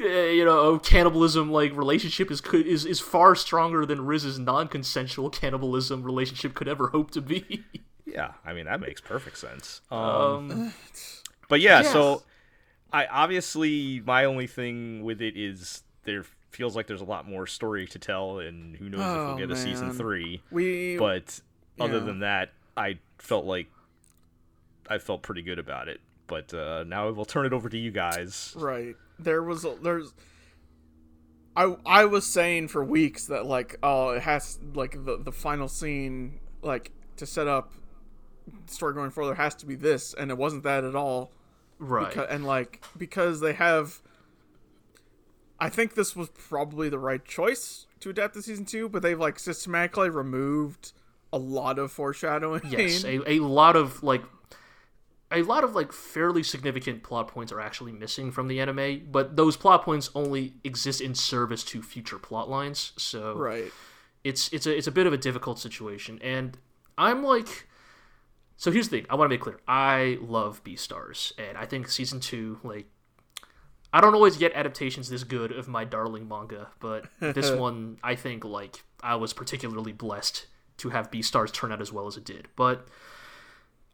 you know cannibalism like relationship is is, is far stronger than riz's non-consensual cannibalism relationship could ever hope to be yeah. I mean, that makes perfect sense. Um, um But yeah, Yeah. so I obviously my only thing with it is there feels like there's a lot more story to tell, and who knows if Oh, we'll get a season three. We But other than that, I felt like I felt pretty good about it. But uh, now we'll turn it over to you guys. Right. There was a, there's I I was saying for weeks that like oh it has like the the final scene like to set up story going forward has to be this and it wasn't that at all. Right. Beca- and like because they have I think this was probably the right choice to adapt to season 2 but they've like systematically removed a lot of foreshadowing. Yes a, a lot of like a lot of like fairly significant plot points are actually missing from the anime but those plot points only exist in service to future plot lines so right. it's it's a it's a bit of a difficult situation. And i'm like so here's the thing i want to make clear i love beastars and i think season two like i don't always get adaptations this good of my darling manga but this one i think like i was particularly blessed to have beastars turn out as well as it did. But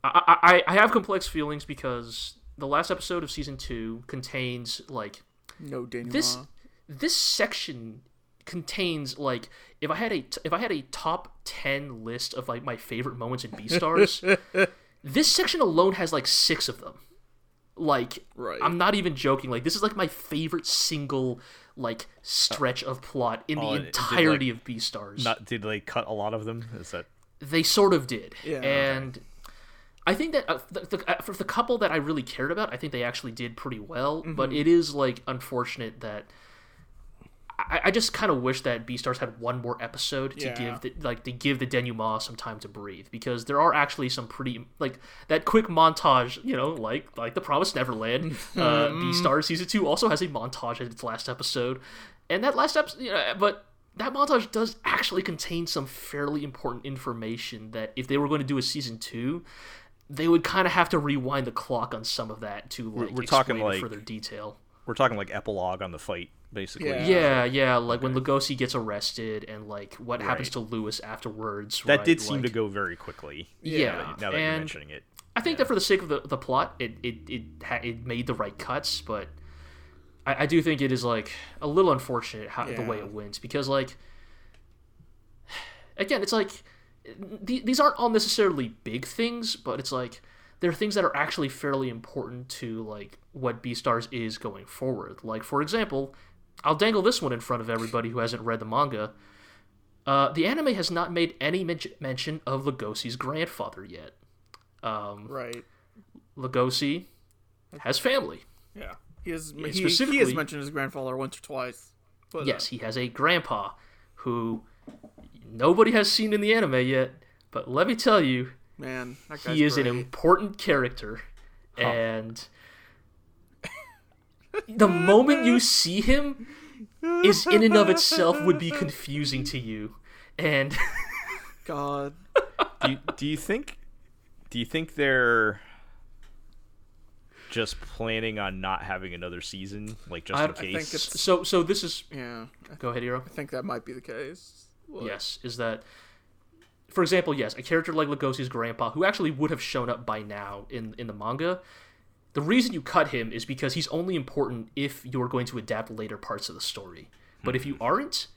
I, I i have complex feelings because the last episode of season two contains like no denouement. this this section contains like if I had a if I had a top 10 list of like my favorite moments in Beastars, this section alone has like 6 of them. Like Right. I'm not even joking. Like this is like my favorite single like stretch of plot in Oh, the and it did, entirety like, of Beastars. Not did they cut a lot of them? Is that They sort of did. Yeah. And I think that uh, the, the, uh, for the couple that I really cared about, I think they actually did pretty well. But it is like unfortunate that I, I just kind of wish that Beastars had one more episode to Yeah. give the, like to give the denouement some time to breathe because there are actually some pretty like that quick montage. You know, like like the Promised Neverland. uh, Beastars season two also has a montage at its last episode, and that last episode, you know, but that montage does actually contain some fairly important information that if they were going to do a season two, they would kind of have to rewind the clock on some of that to like we're talking, explain like- further detail. we're talking like epilogue on the fight, basically. Yeah. Yeah, yeah, like when Legoshi gets arrested and like what happens to Louis afterwards. That right? did seem to go very quickly. Yeah, Now that, now that you're mentioning it. I think that for the sake of the, the plot, it it it, ha- it made the right cuts, but I, I do think it is like a little unfortunate how the way it went because like again, it's like th- these aren't all necessarily big things, but it's like there are things that are actually fairly important to like what Beastars is going forward. Like for example, I'll dangle this one in front of everybody who hasn't read the manga. Uh, the anime has not made any men- mention of Legoshi's grandfather yet. Um, Right. Legoshi has family. Yeah. He has he, he specifically- has mentioned his grandfather once or twice. But, uh, Yes, he has a grandpa who nobody has seen in the anime yet, but let me tell you, man, that guy's he is great. an important character. And the moment you see him is in and of itself would be confusing to you. And God. do you, do you think do you think they're just planning on not having another season like just I- in I think case so so this is Yeah. Go ahead, Iro. I think that might be the case. Yes, is that for example, yes, a character like Legoshi's grandpa, who actually would have shown up by now in in the manga, the reason you cut him is because he's only important if you're going to adapt later parts of the story. But if you aren't,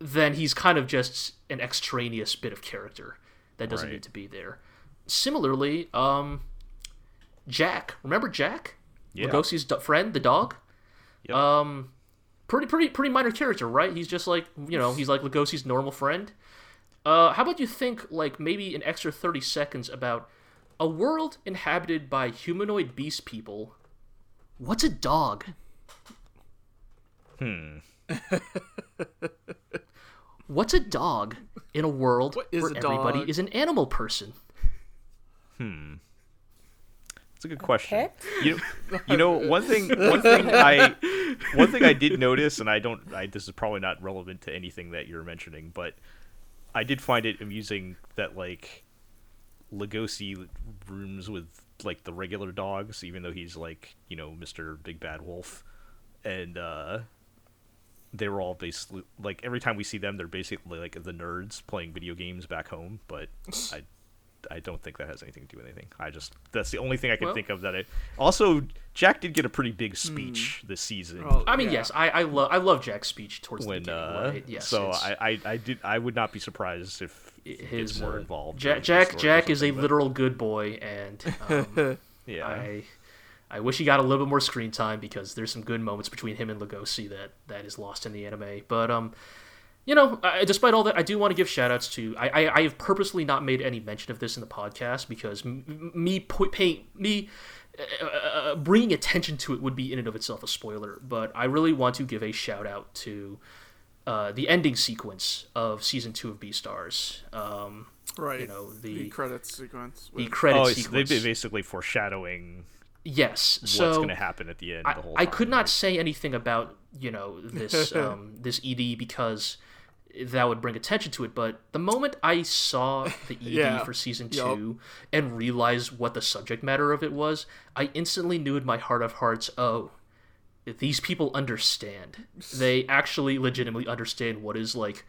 then he's kind of just an extraneous bit of character that doesn't Right. need to be there. Similarly, um, Jack, remember Jack, Yeah. Legoshi's do- friend, the dog. Yep. Um, pretty pretty pretty minor character, right? He's just like you know he's like Legoshi's normal friend. Uh, how about you think like maybe an extra thirty seconds about a world inhabited by humanoid beast people? What's a dog? hmm What's a dog in a world What is where a everybody dog? is an animal person? It's a good question. Pet? You you know one thing one thing I one thing I did notice and I don't I this is probably not relevant to anything that you're mentioning but I did find it amusing that like Legoshi rooms with like the regular dogs even though he's like you know Mr. Big Bad Wolf and uh they were all basically like every time we see them they're basically like the nerds playing video games back home but I I don't think that has anything to do with anything. I just that's the only thing I can Well- think of that it. Also, Jack did get a pretty big speech this season Oh, I mean, yeah. yes, I I love I love Jack's speech towards when the beginning, uh, right? Yes, so I, I I did I would not be surprised if he his more uh, involved. Jack Jack Jack is a but- literal good boy, and um, yeah. I I wish he got a little bit more screen time because there's some good moments between him and Legoshi that that is lost in the anime. But um, you know, I, despite all that, I do want to give shout outs to. I, I I have purposely not made any mention of this in the podcast because m- me paying me. Uh, uh, bringing attention to it would be in and of itself a spoiler, but I really want to give a shout out to uh, the ending sequence of season two of Beastars. Um, right. you know, the, the- credits sequence. The credits credit oh, it's, they've sequence. been basically foreshadowing yes, what's so going to happen at the end. I, the whole I could not say anything about you know this um, this ED because that would bring attention to it. But the moment I saw the ED Yeah. for season Yup. two and realized what the subject matter of it was, I instantly knew in my heart of hearts, oh, these people understand. They actually legitimately understand what is like.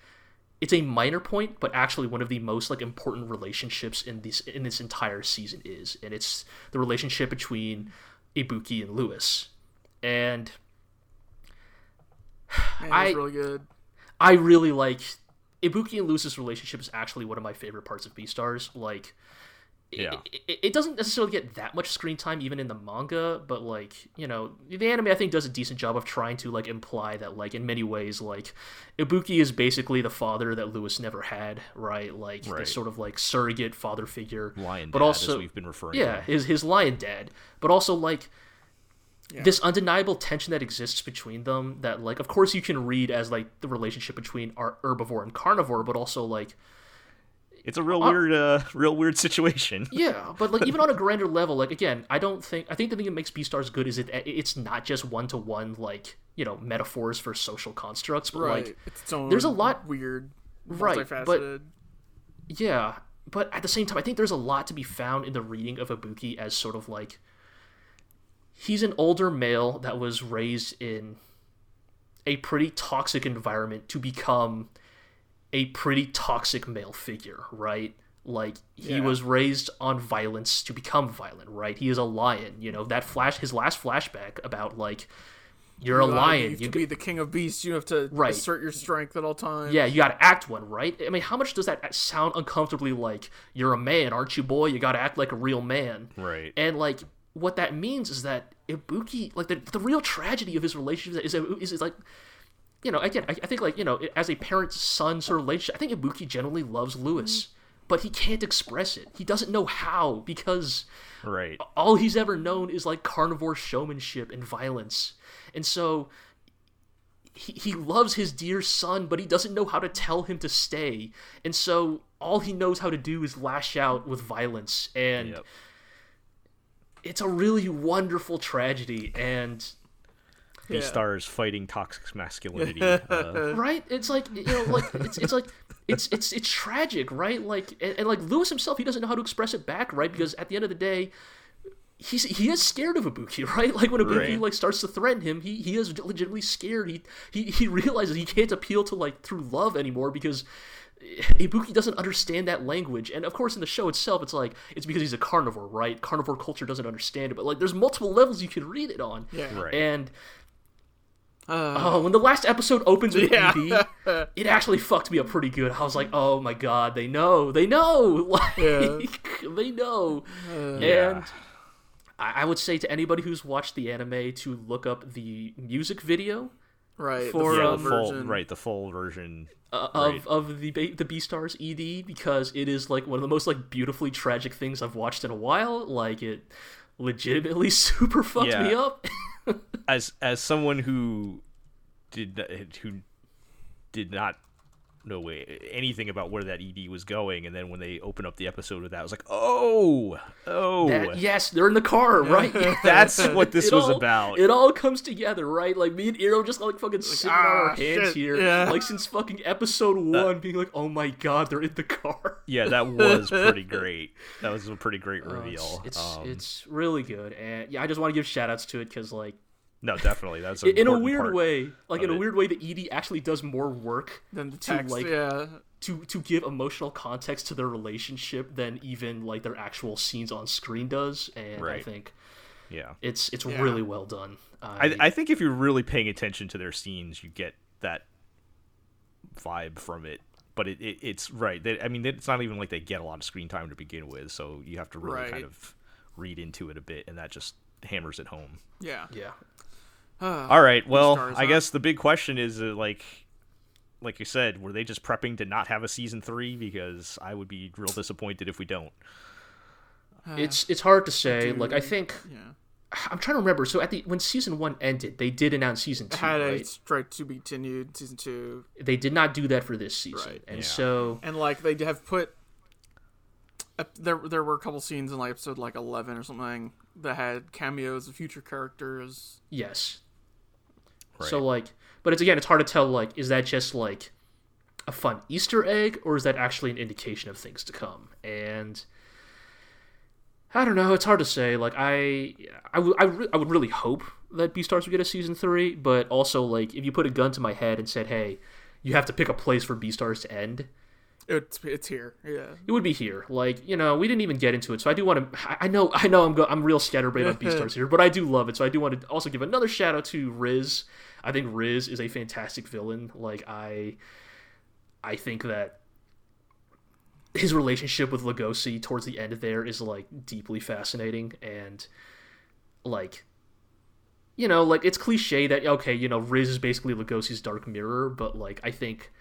It's a minor point, but actually one of the most like important relationships in this in this entire season is, and it's the relationship between Ibuki and Louis. And Man, I- it's really good. I really like Ibuki and Louis's relationship is actually one of my favorite parts of Beastars. Like, Yeah. it, it, it doesn't necessarily get that much screen time even in the manga, but like you know, the anime I think does a decent job of trying to like imply that like in many ways like Ibuki is basically the father that Louis never had, right? Like Right. this sort of like surrogate father figure, Lion but Dad, also as we've been referring yeah, to. his his lion dad, but also like Yeah. this undeniable tension that exists between them. That like, of course, you can read as like the relationship between our herbivore and carnivore, but also like, It's a real weird, uh, real weird situation. yeah, but like even on a grander level, like again, I don't think I think the thing that makes Beastars good is it it's not just one to one like you know metaphors for social constructs, but Right. like it's its own there's a lot- weird, Right, but- Yeah, but at the same time, I think there's a lot to be found in the reading of Ibuki as sort of like he's an older male that was raised in a pretty toxic environment to become a pretty toxic male figure, right? Like he Yeah. was raised on violence to become violent, right? He is a lion, you know. That flash his last flashback about like you're a Uh, lion, You have you to g- be the king of beasts. You have to Right. assert your strength at all times. yeah, you gotta act one, right? I mean, how much does that sound uncomfortably like you're a man, aren't you, boy? You gotta act like a real man. Right. And like what that means is that Ibuki, like the, the real tragedy of his relationship is is, is like, you know, again, I, I think like you know, as a parent son sort of relationship, I think Ibuki generally loves Louis, mm-hmm. but he can't express it. He doesn't know how because Right. all he's ever known is like carnivore showmanship and violence. And so he, he loves his dear son, but he doesn't know how to tell him to stay. And so all he knows how to do is lash out with violence. And Yep. it's a really wonderful tragedy. And Yeah. Beastars fighting toxic masculinity. uh, right it's like you know like it's, it's like it's it's it's tragic right like and, and like louis himself he doesn't know how to express it back right because at the end of the day he's he is scared of Ibuki, right? Like when Ibuki Right. like starts to threaten him, he he is legitimately scared. He he he realizes he can't appeal to like through love anymore because Ibuki doesn't understand that language. And of course in the show itself it's like it's because he's a carnivore, right? Carnivore culture doesn't understand it, but like there's multiple levels you can read it on. Yeah. Right. And Uh, Oh, when the last episode opens with Yeah. ED, it actually fucked me up pretty good. I was like, "Oh my god, they know, they know, like Yeah. they know." Yeah. And I, I would say to anybody who's watched the anime to look up the music video right. for, the yeah, full the full, version. right, the full version. uh, Right. of of the Ba- the Beastars ED because it is like one of the most like beautifully tragic things I've watched in a while. Like it legitimately super fucked Yeah. me up. As as someone who did who did not know way- anything about where that ED was going, and then when they open up the episode with that, I was like, oh, oh, That- yes, they're in the car, right? that's what this was all- about. It all comes together, right? Like me and Iro just like fucking sitting on our ah, hands shit, here, yeah. like since fucking episode one, being like, "Oh my god, they're in the car." yeah, that was pretty great. That was a pretty great Uh, reveal. It's it's, Um, it's really good, and yeah, I just want to give shout outs to it because like no, definitely that's an in a weird part. way, like in a it. weird way, the ED actually does more work than the to, like- yeah. to to give emotional context to their relationship than even like their actual scenes on screen does, and I think Yeah, it's it's Yeah. really well done. I, um, I think if you're really paying attention to their scenes, you get that vibe from it. But it, it it's right. They, I mean, it's not even like they get a lot of screen time to begin with, so you have to really Right. kind of read into it a bit, and that just hammers it home. Yeah. yeah. All right. Well, I guess the big question is uh, like, like you said, were they just prepping to not have a season three? Because I would be real disappointed if we don't. It's it's hard to say. do- Like I think Yeah. I'm trying to remember. So at the when season one ended, they did announce season It two, had a right? straight to be continued season two, They did not do that for this season, Right, and yeah. so and like they have put. There, there were a couple scenes in like episode like eleven or something that had cameos of future characters. yes. Right. So like, but it's again, it's hard to tell. Like, is that just like a fun Easter egg, or is that actually an indication of things to come? And I don't know. It's hard to say. Like, I, I, w- I, re- I would really hope that Beastars would get a season three, but also like, if you put a gun to my head and said, "Hey, you have to pick a place for Beastars to end," It's it's here. Yeah. it would be here. Like you know, we didn't even get into it, so I do want to. I know, I know, I'm go, I'm real scatterbrained on Beastars here, but I do love it. So I do want to also give another shout out to Riz. I think Riz is a fantastic villain. Like I, I think that his relationship with Legoshi towards the end there is like deeply fascinating and like. You know, like it's cliche that okay, you know, Riz is basically Legoshi's dark mirror, but like I think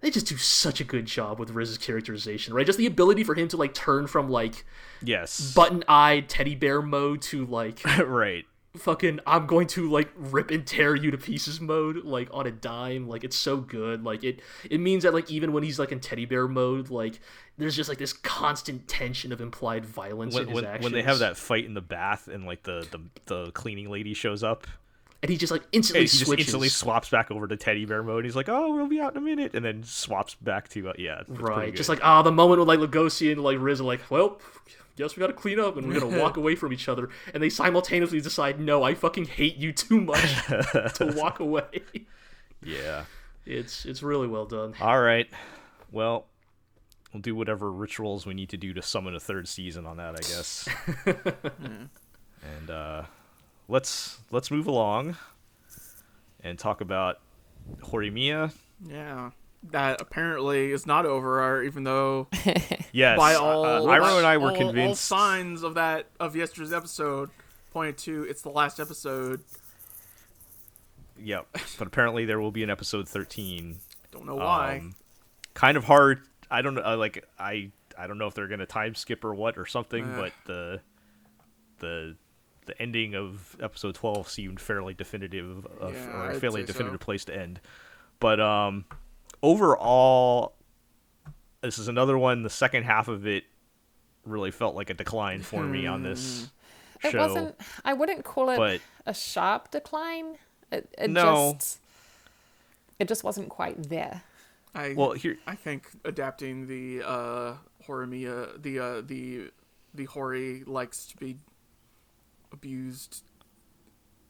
they just do such a good job with Riz's characterization, right? Just the ability for him to like turn from like Yes. button-eyed teddy bear mode to like right. Fucking I'm going to like rip and tear you to pieces mode like on a dime. Like it's so good. Like it it means that like even when he's like in teddy bear mode, like there's just like this constant tension of implied violence When, in his when, actions. when they have that fight in the bath and like the, the, the cleaning lady shows up and he just like and instantly he just switches. instantly swaps back over to teddy bear mode. He's like, "Oh, we'll be out in a minute," and then swaps back to uh, yeah, it's Right, just like ah, the moment with like Legoshi and like Riz are like, well, guess we gotta clean up and we're gonna walk away from each other, and they simultaneously decide, no, I fucking hate you too much to walk away. yeah. It's it's really well done. All right. Well, we'll do whatever rituals we need to do to summon a third season on that, I guess. and uh, let's let's move along and talk about Horimiya. Yeah. That apparently is not over, or even though Yes, by uh, all uh, Iro and I were all- all signs of that of yesterday's episode pointed to it's the last episode. Yep, but apparently there will be an episode thirteen. I Don't know why. Um, kind of hard. I don't know. uh, Like I, I don't know if they're gonna time skip or what or something. Eh. But the, the, the ending of episode twelve seemed fairly definitive, of, Yeah, or a I'd fairly say so. definitive place to end. But um, overall, this is another one. The second half of it really felt like a decline for me on this It show. wasn't. I wouldn't call it but- a sharp decline. It, it No. just. It just wasn't quite there. I Well, here- I think adapting the uh Horimiya the uh the the Hori likes to be abused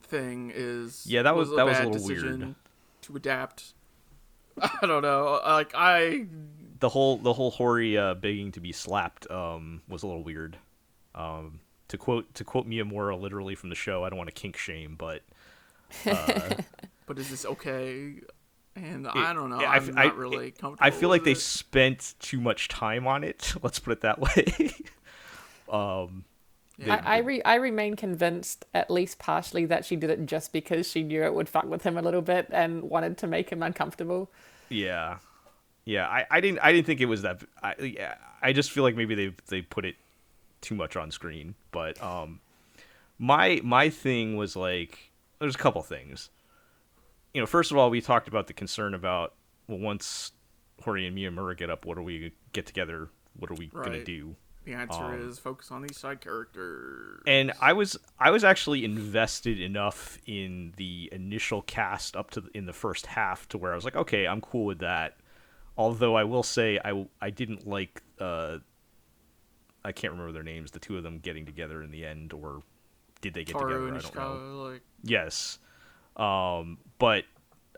thing is Yeah, that was- a that was a bad little weird. to adapt. I don't know. Like I the whole the whole Hori uh, begging to be slapped um, was a little weird. Um, to quote to quote Miyamura literally from the show, I don't want to kink shame, but but is this okay? And I don't know. I- I'm I- not really comfortable. I feel like they spent too much time on it. Let's put it that way. um, they- I, I, re- I remain convinced, at least partially, that she did it just because she knew it would fuck with him a little bit and wanted to make him uncomfortable. yeah, yeah. I, I didn't I didn't think it was that. I yeah, I just feel like maybe they they put it too much on screen. But um, my my thing was like there's a couple things. You know, first of all, we talked about the concern about well, once Hori and Miyamura get up, what are we get together? What are we gonna do? The answer um, is focus on these side characters. And I was I was actually invested enough in the initial cast up to the, in the first half to where I was like, okay, I'm cool with that. Although I will say I I didn't like uh I can't remember their names, the two of them getting together in the end, or did they get Taru together? I don't know. Like Yes. Um, but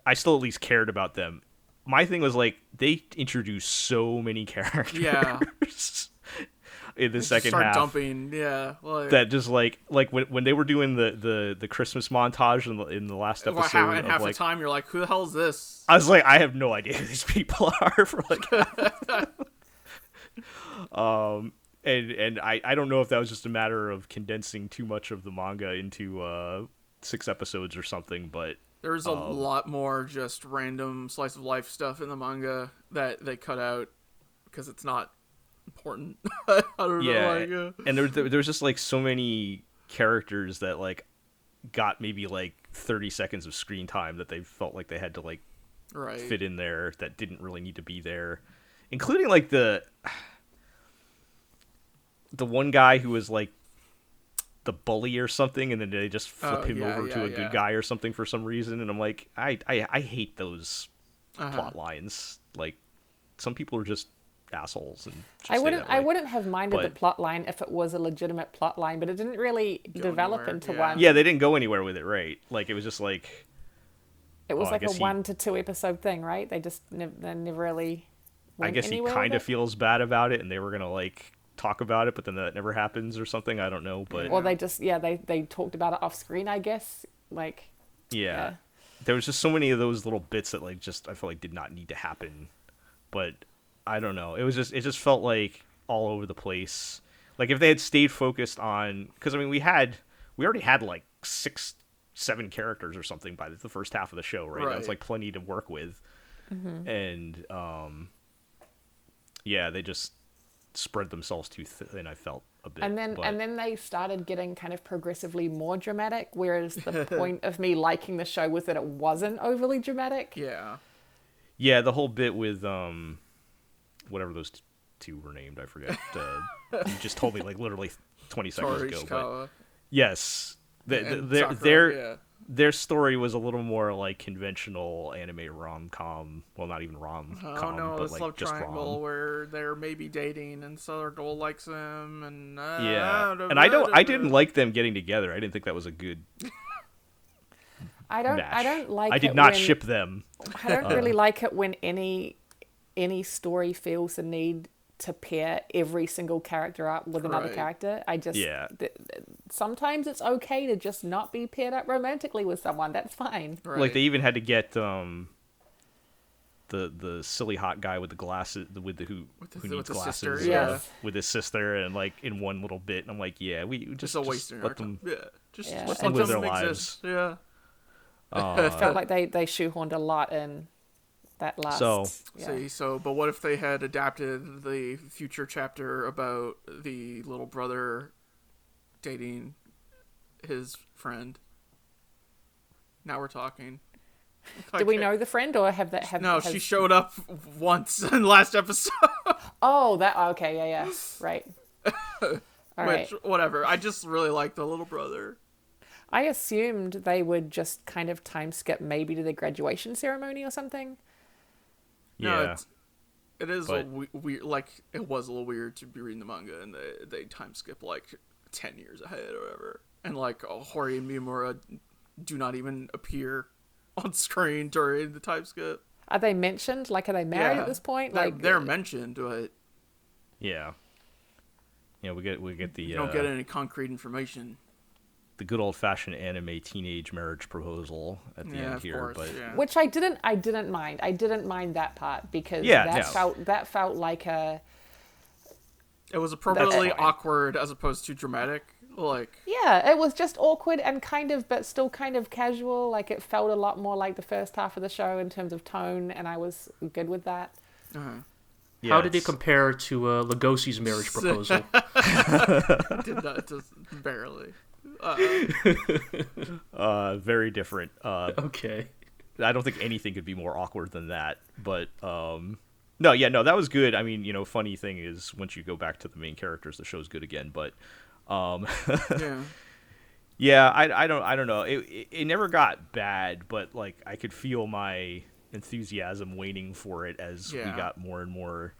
I still at least cared about them. My thing was like they introduced so many characters Yeah. In the second start half dumping. Yeah, like that just like like when when they were doing the the the Christmas montage in the in the last episode half, and half like the time you're like, who the hell is this? I was like I have no idea who these people are for like um and and I I don't know if that was just a matter of condensing too much of the manga into uh six episodes or something but There's a Um, lot more just random slice of life stuff in the manga that they cut out because it's not important. I don't yeah know. Like, uh, and there there was just like so many characters that like got maybe like 30 seconds of screen time that they felt like they had to like right. fit in there that didn't really need to be there, including like the the one guy who was like the bully or something, and then they just flip Oh, him yeah, over to a yeah. good guy or something for some reason, and I'm like, I I, I hate those Uh-huh. plot lines. Like some people are just assholes, and should I wouldn't. I wouldn't have minded the plot line if it was a legitimate plot line, but it didn't really develop anywhere, into yeah. one. Yeah, they didn't go anywhere with it, right? Like it was just like It was Oh, like a he- one to two episode thing, right? They just nev- they never really I guess he kind of feels bad about it, and they were gonna like talk about it, but then that never happens or something. I don't know, but it. or they just yeah they they talked about it off screen I guess like yeah. yeah. there was just so many of those little bits that like just I felt like did not need to happen, but I don't know. It was just it just felt like all over the place. Like if they had stayed focused on, because I mean we had we already had like six seven characters or something by the first half of the show, right? That's Right. like plenty to work with, and um, yeah, they just spread themselves too thin. I felt a bit, and then but- and then they started getting kind of progressively more dramatic whereas the point of me liking the show was that it wasn't overly dramatic Yeah. Yeah, the whole bit with um, whatever those t- two were named, I forget. Uh, you just told me like literally twenty seconds Tori ago. But yes, the, the, and their Sakura, their yeah. their story was a little more like conventional anime rom com. Well, not even rom Oh com, no, but this like love just triangle rom. where they're maybe dating and Southergirl likes him and uh, Yeah, and I don't. I didn't like them getting together. I didn't think that was a good I don't match. I don't like I did it not when- ship them. I don't really like it when any any story feels the need to pair every single character up with another character. I just Yeah. th- th- sometimes it's okay to just not be paired up romantically with someone. That's fine. Right. Like they even had to get um. The, the silly hot guy with the glasses with the who With the- who with needs the glasses sister, uh, with his sister and like in one little bit and I'm like yeah we just, just just wasting our let time. them Yeah, just, Yeah. just And let live them their exist. Yeah. uh, Felt like they they shoehorned a lot in that last. So- yeah. See, so but what if they had adapted the future chapter about the little brother dating his friend? Now we're talking. Do we know the friend or have that have? No, has- she showed up once in the last episode. Oh, that oh, okay, yeah, yeah, right. All right. Which, whatever. I just really like the little brother. I assumed they would just kind of time skip maybe to the graduation ceremony or something. No, yeah it's, it is But- a we- weird. Like it was a little weird to be reading the manga and they they time skip like ten years ahead or whatever, and like oh, Hori and Miyamura do not even appear on screen during the time skip. Are they mentioned? Like, are they married Yeah. at this point? They're, Like, they're mentioned, but yeah yeah we get we get the you don't uh, get any concrete information. The good old fashioned anime teenage marriage proposal at the yeah, end here course. but yeah. which I didn't. I didn't mind. I didn't mind that part because Yeah, that no. felt that felt like a it was appropriately awkward as opposed to dramatic. Like yeah. It was just awkward and kind of, but still kind of casual. Like it felt a lot more like the first half of the show in terms of tone, and I was good with that. uh-huh. yeah, How did it compare to uh, Legoshi's marriage proposal? did that just barely. Uh, uh very different uh okay. I don't think anything could be more awkward than that. But um, no, yeah, no, that was good. I mean, you know, funny thing is once you go back to the main characters, the show's good again. But um, yeah. yeah, I, I don't I don't know. It, it it never got bad, but like I could feel my enthusiasm waning for it as Yeah. we got more and more,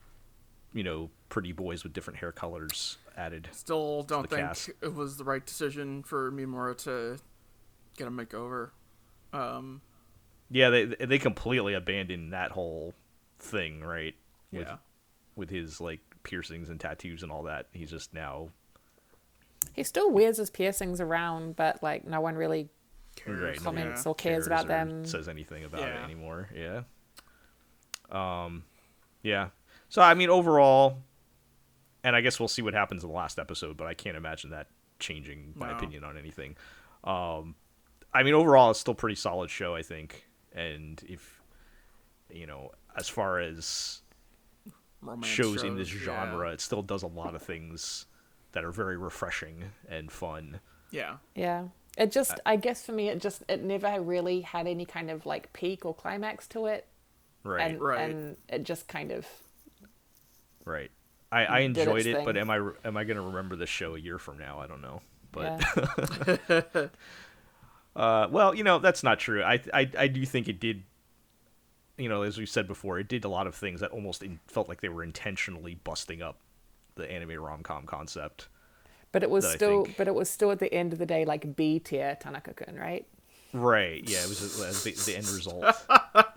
you know, pretty boys with different hair colors added. Still don't the think cast. it was the right decision for Miyamura to get a makeover. Um, Yeah, they they completely abandoned that whole thing, right? With, yeah. With his like piercings and tattoos and all that, he's just now He still wears his piercings around, but like no one really right, comments Yeah. or cares about or them. says anything about Yeah. it anymore. Yeah. Um, yeah. So I mean, overall, and I guess we'll see what happens in the last episode, but I can't imagine that changing my No. opinion on anything. Um, I mean, overall, it's still a pretty solid show, I think. And if you know, as far as Romance shows in this yeah. genre, it still does a lot of things that are very refreshing and fun. Yeah. Yeah. It just, I guess for me, it just, it never really had any kind of like peak or climax to it. Right. And, Right. and it just kind of, Right. I, I enjoyed it, but am I am I gonna remember this show a year from now? I don't know. But yeah. uh, well, you know that's not true. I, I I do think it did. You know, as we said before, it did a lot of things that almost in, felt like they were intentionally busting up the anime rom com concept. But it was still, think- but it was still at the end of the day like B tier Tanaka-kun, right? Right. Yeah. It was uh, the, the end result.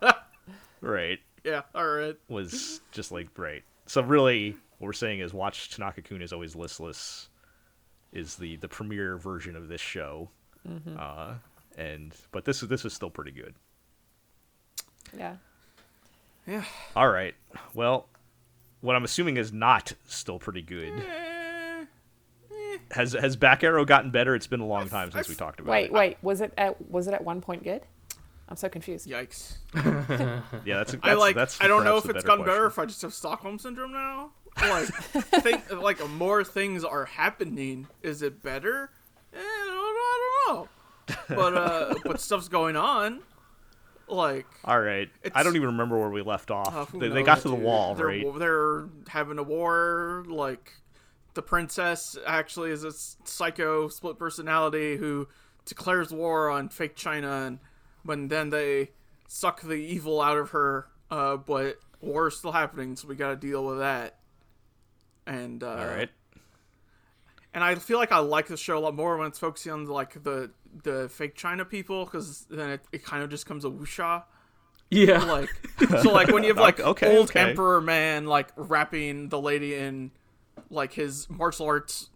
right. Yeah, all right. was just like right. So really, what we're saying is, watch Tanaka-kun is always listless. Is the the premiere version of this show, uh, and but this is this is still pretty good. Yeah. Yeah. All right, well, what I'm assuming is not still pretty good. Eh, eh. Has has Back Arrow gotten better? It's been a long time since we talked about Wait, it. wait. Wait. Was it at was it at one point good? I'm so confused. Yikes. Yeah, that's, that's I like. That's I don't know if it's better gotten better. If I just have Stockholm syndrome now. Like, think like more things are happening. Is it better? Eh, I don't, I don't know. But uh, but stuff's going on. Like, All right, I don't even remember where we left off. uh, they, they got to the dude? wall, they're, right? They're having a war. Like, the princess actually is a psycho split personality who declares war on fake China, and when then they suck the evil out of her. Uh, but war is still happening, so we got to deal with that. And uh, All right. and I feel like I like the show a lot more when it's focusing on like the the fake China people, because then it, it kind of just comes a wuxia Yeah. like so like when you have like Okay, old okay. emperor man like wrapping the lady in like his martial arts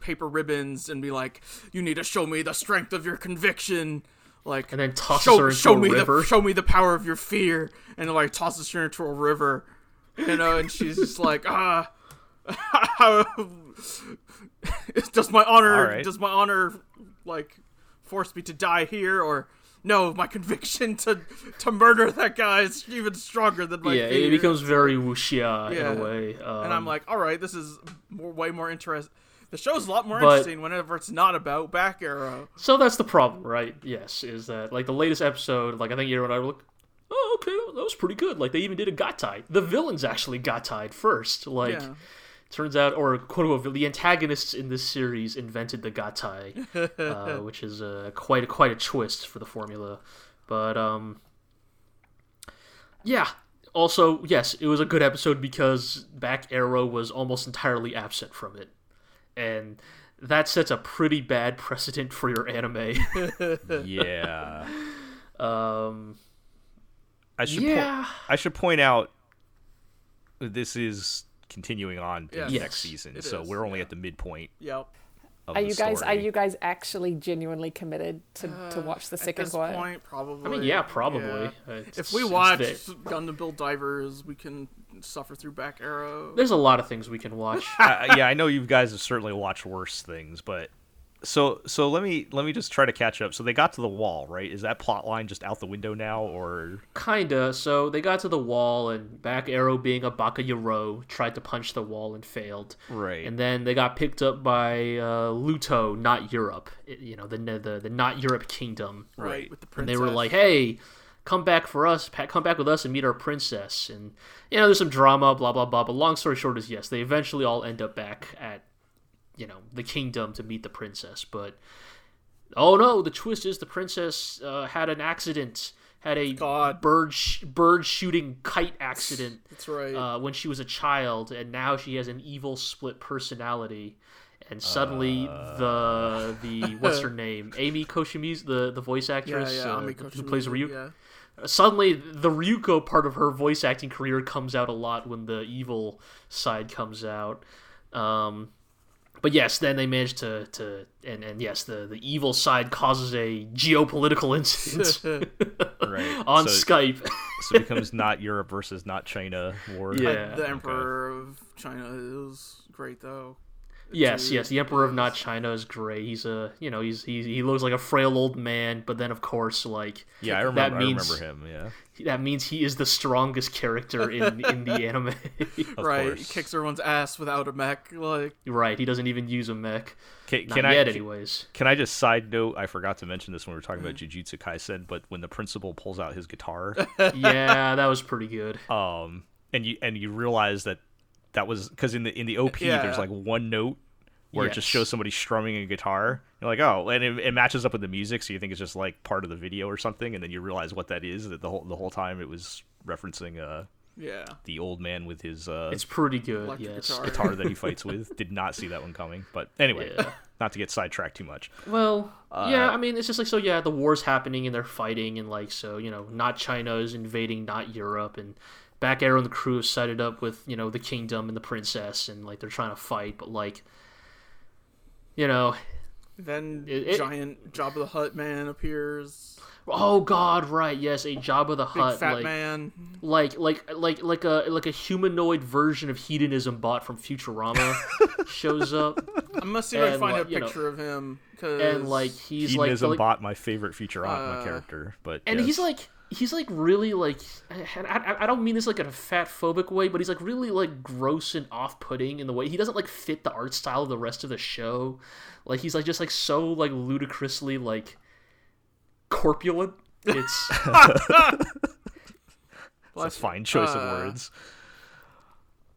paper ribbons and be like you need to show me the strength of your conviction like And then tosses show, her into show a me river. the show me the power of your fear and like tosses her into a river you know and she's just like ah does my honor right. does my honor like force me to die here or no my conviction to to murder that guy is even stronger than my yeah, fear. it becomes very wuxia Yeah. in a way. Um, and i'm like all right this is more, way more interesting the show's a lot more But- interesting whenever it's not about back arrow So that's the problem, right? Yes, is that like the latest episode? Like I think you and I were like, oh, okay, that was pretty good. Like they even did a gattai. The villains actually got tied first. Like Yeah. Turns out, or quote unquote, the antagonists in this series invented the Gattai, uh, which is uh, quite a, quite a twist for the formula. But um, yeah. Also, yes, it was a good episode because Back Arrow was almost entirely absent from it, and that sets a pretty bad precedent for your anime. yeah. um, I should yeah. po- I should point out that this is continuing on Yes. the Yes, next season, it so is, we're only yeah. at the midpoint yep of Are the you guys are you guys actually genuinely committed to, to uh, watch the at second this one? point probably I mean, yeah, probably. yeah. It's- if we watch there. Gundam Build Divers, we can suffer through back arrow. There's a lot of things we can watch. I- yeah, I know you guys have certainly watched worse things, but so so let me let me just try to catch up. So they got to the wall, right? Is that plot line just out the window now, or Kinda. So they got to the wall, and Back Arrow, being a Baka Yaro, tried to punch the wall and failed. right? And then they got picked up by uh, Luto, not Europe. You know, the, the the not Europe kingdom. right. with the And they were like, "Hey, come back for us. Come back with us and meet our princess." And you know, there's some drama, blah blah blah. But long story short is, yes, they eventually all end up back at you know the kingdom to meet the princess. But oh no, the twist is the princess uh, had an accident, had a God. bird sh- bird shooting kite accident That's right. uh, when she was a child, and now she has an evil split personality. And suddenly, the the what's her name, Ami Koshimizu, the the voice actress yeah. uh, Ami who plays Koshimizu, Ryuk, Yeah. suddenly the Ryuko part of her voice acting career comes out a lot when the evil side comes out. Um, but yes, then they manage to, to and, and yes, the, the evil side causes a geopolitical incident right. on so, Skype. so it becomes not Europe versus not China war. Yeah. The Emperor of China is great though. Yes, yes, the Emperor of Not China is great. He's a you know he's, he's he looks like a frail old man, but then of course like Yeah, I remember. that means I remember him. Yeah, that means he is the strongest character in in the anime. right, course. he kicks everyone's ass without a mech. Like, right, he doesn't even use a mech. Can, Not can yet, I? anyways. Can I just side note? I forgot to mention this when we were talking about Jujutsu Kaisen, but when the principal pulls out his guitar, yeah, that was pretty good. um, and you and you realize that that was because in the in the OP Yeah. there's like one note where it just shows somebody strumming a guitar. You're like, oh, and it, it matches up with the music, so you think it's just like part of the video or something, and then you realize what that is. That the whole the whole time it was referencing uh Yeah. the old man with his uh, It's pretty good. Electric yes. guitar. guitar that he fights with. Did not see that one coming. But anyway, Yeah. not to get sidetracked too much. Well, Uh, yeah, I mean, it's just like so. Yeah, the war's happening and they're fighting, and like so, you know, not China is invading, not Europe, and Back Arrow and the crew is sided up with you know the kingdom and the princess, and like they're trying to fight, but like, you know, Then It- it- giant Jabba the Hutt man appears. oh god, right, yes, a Jabba the Hutt, fat like, man. like like like like a like a humanoid version of hedonism bot from Futurama shows up, I must see if I can find like, a you know, picture of him. Cause and like he's like, Hedonism the, like bought my favorite Futurama Uh, character, but and yes. he's like he's like really like and I, I don't mean this like in a fat phobic way but he's like really like gross and off-putting in the way he doesn't like fit the art style of the rest of the show like he's like just like so like ludicrously like corpulent it's It's a fine choice uh, of words.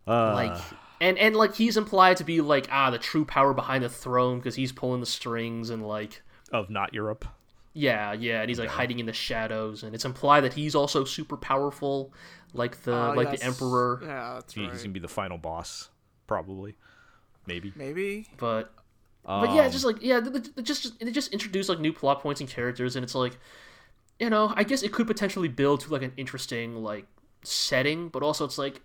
Uh, like and and like he's implied to be like ah the true power behind the throne because he's pulling the strings and like of not Europe. Yeah yeah and he's like hiding in the shadows and it's implied that he's also super powerful like the uh, like yes. the emperor Yeah, that's He- right. He's gonna be the final boss, probably, maybe. Maybe. but but yeah, Um, just like yeah, th- th- th- just they just introduce like new plot points and characters, and it's like, you know, I guess it could potentially build to like an interesting like setting, but also it's like.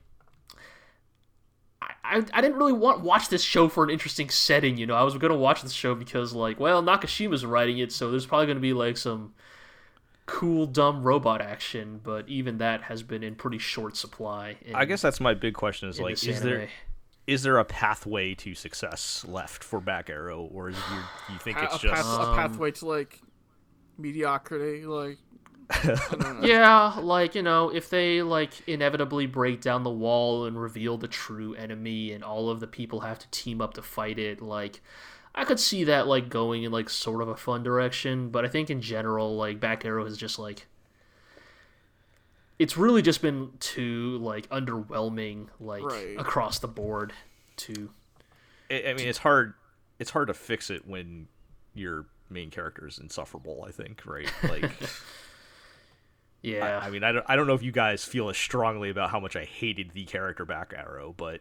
I, I, I didn't really want watch this show for an interesting setting, you know. I was gonna watch this show because like, well, Nakashima's writing it, so there's probably gonna be like some cool dumb robot action, but even that has been in pretty short supply. In, I guess that's my big question: is like, is anime. there is there a pathway to success left for Back Arrow, or is you, do you think Pa- it's a, just path, Um, a pathway to like mediocrity. Like. I don't know. yeah, like you know, if they like inevitably break down the wall and reveal the true enemy, and all of the people have to team up to fight it, like I could see that like going in like sort of a fun direction. But I think in general, like Back Arrow is just like it's really just been too like underwhelming, like Right. across the board. To I I mean, it's hard. It's hard to fix it when your main character is insufferable. I think, right? Like, yeah, I, I mean, I don't. I don't know if you guys feel as strongly about how much I hated the character Back Arrow, but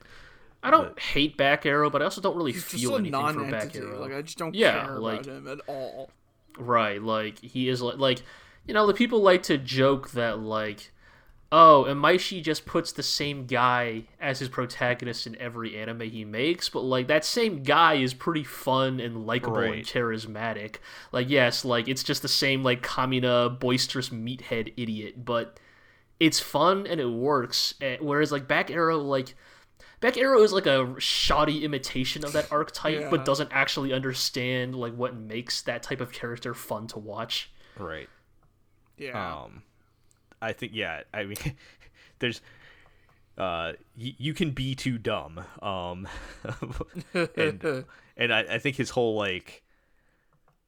I don't hate Back Arrow, but I also don't really He's feel just a anything for Back. Arrow. Like I just don't Yeah, care like- about him at all. Right, like he is like like you know the people like to joke that like oh and Maishi just puts the same guy as his protagonist in every anime he makes, but like that same guy is pretty fun and likable and charismatic. Like yes, like it's just the same like Kamina boisterous meathead idiot, but it's fun and it works. eh, Whereas like Back Arrow like Back Arrow is like a shoddy imitation of that archetype, Yeah. but doesn't actually understand like what makes that type of character fun to watch. right. Yeah. Um, I think yeah. I mean, there's uh, y- you can be too dumb. Um, and and I, I think his whole like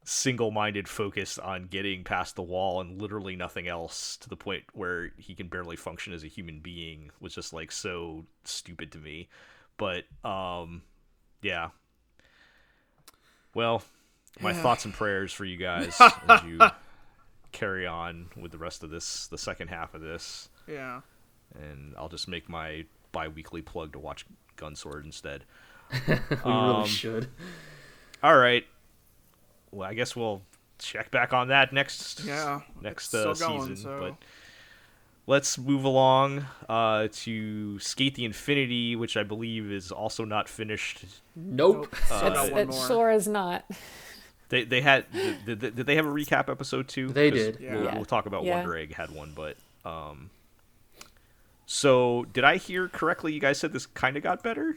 single-minded focus on getting past the wall and literally nothing else to the point where he can barely function as a human being was just like so stupid to me. But um, yeah. Well, my thoughts and prayers for you guys as you carry on with the rest of this, the second half of this, yeah. and I'll just make my bi-weekly plug to watch Gunsword instead. We Um, really should. All right. Well, I guess we'll check back on that next Yeah, next uh, still going, season. so- But let's move along uh, to SK8 the Infinity, which I believe is also not finished. Nope. Still got It's, one it sure is not. They they had did, did, did they have a recap episode too? They did. We'll, Yeah. we'll talk about Yeah. Wonder Egg had one, but um. So did I hear correctly? You guys said this kind of got better.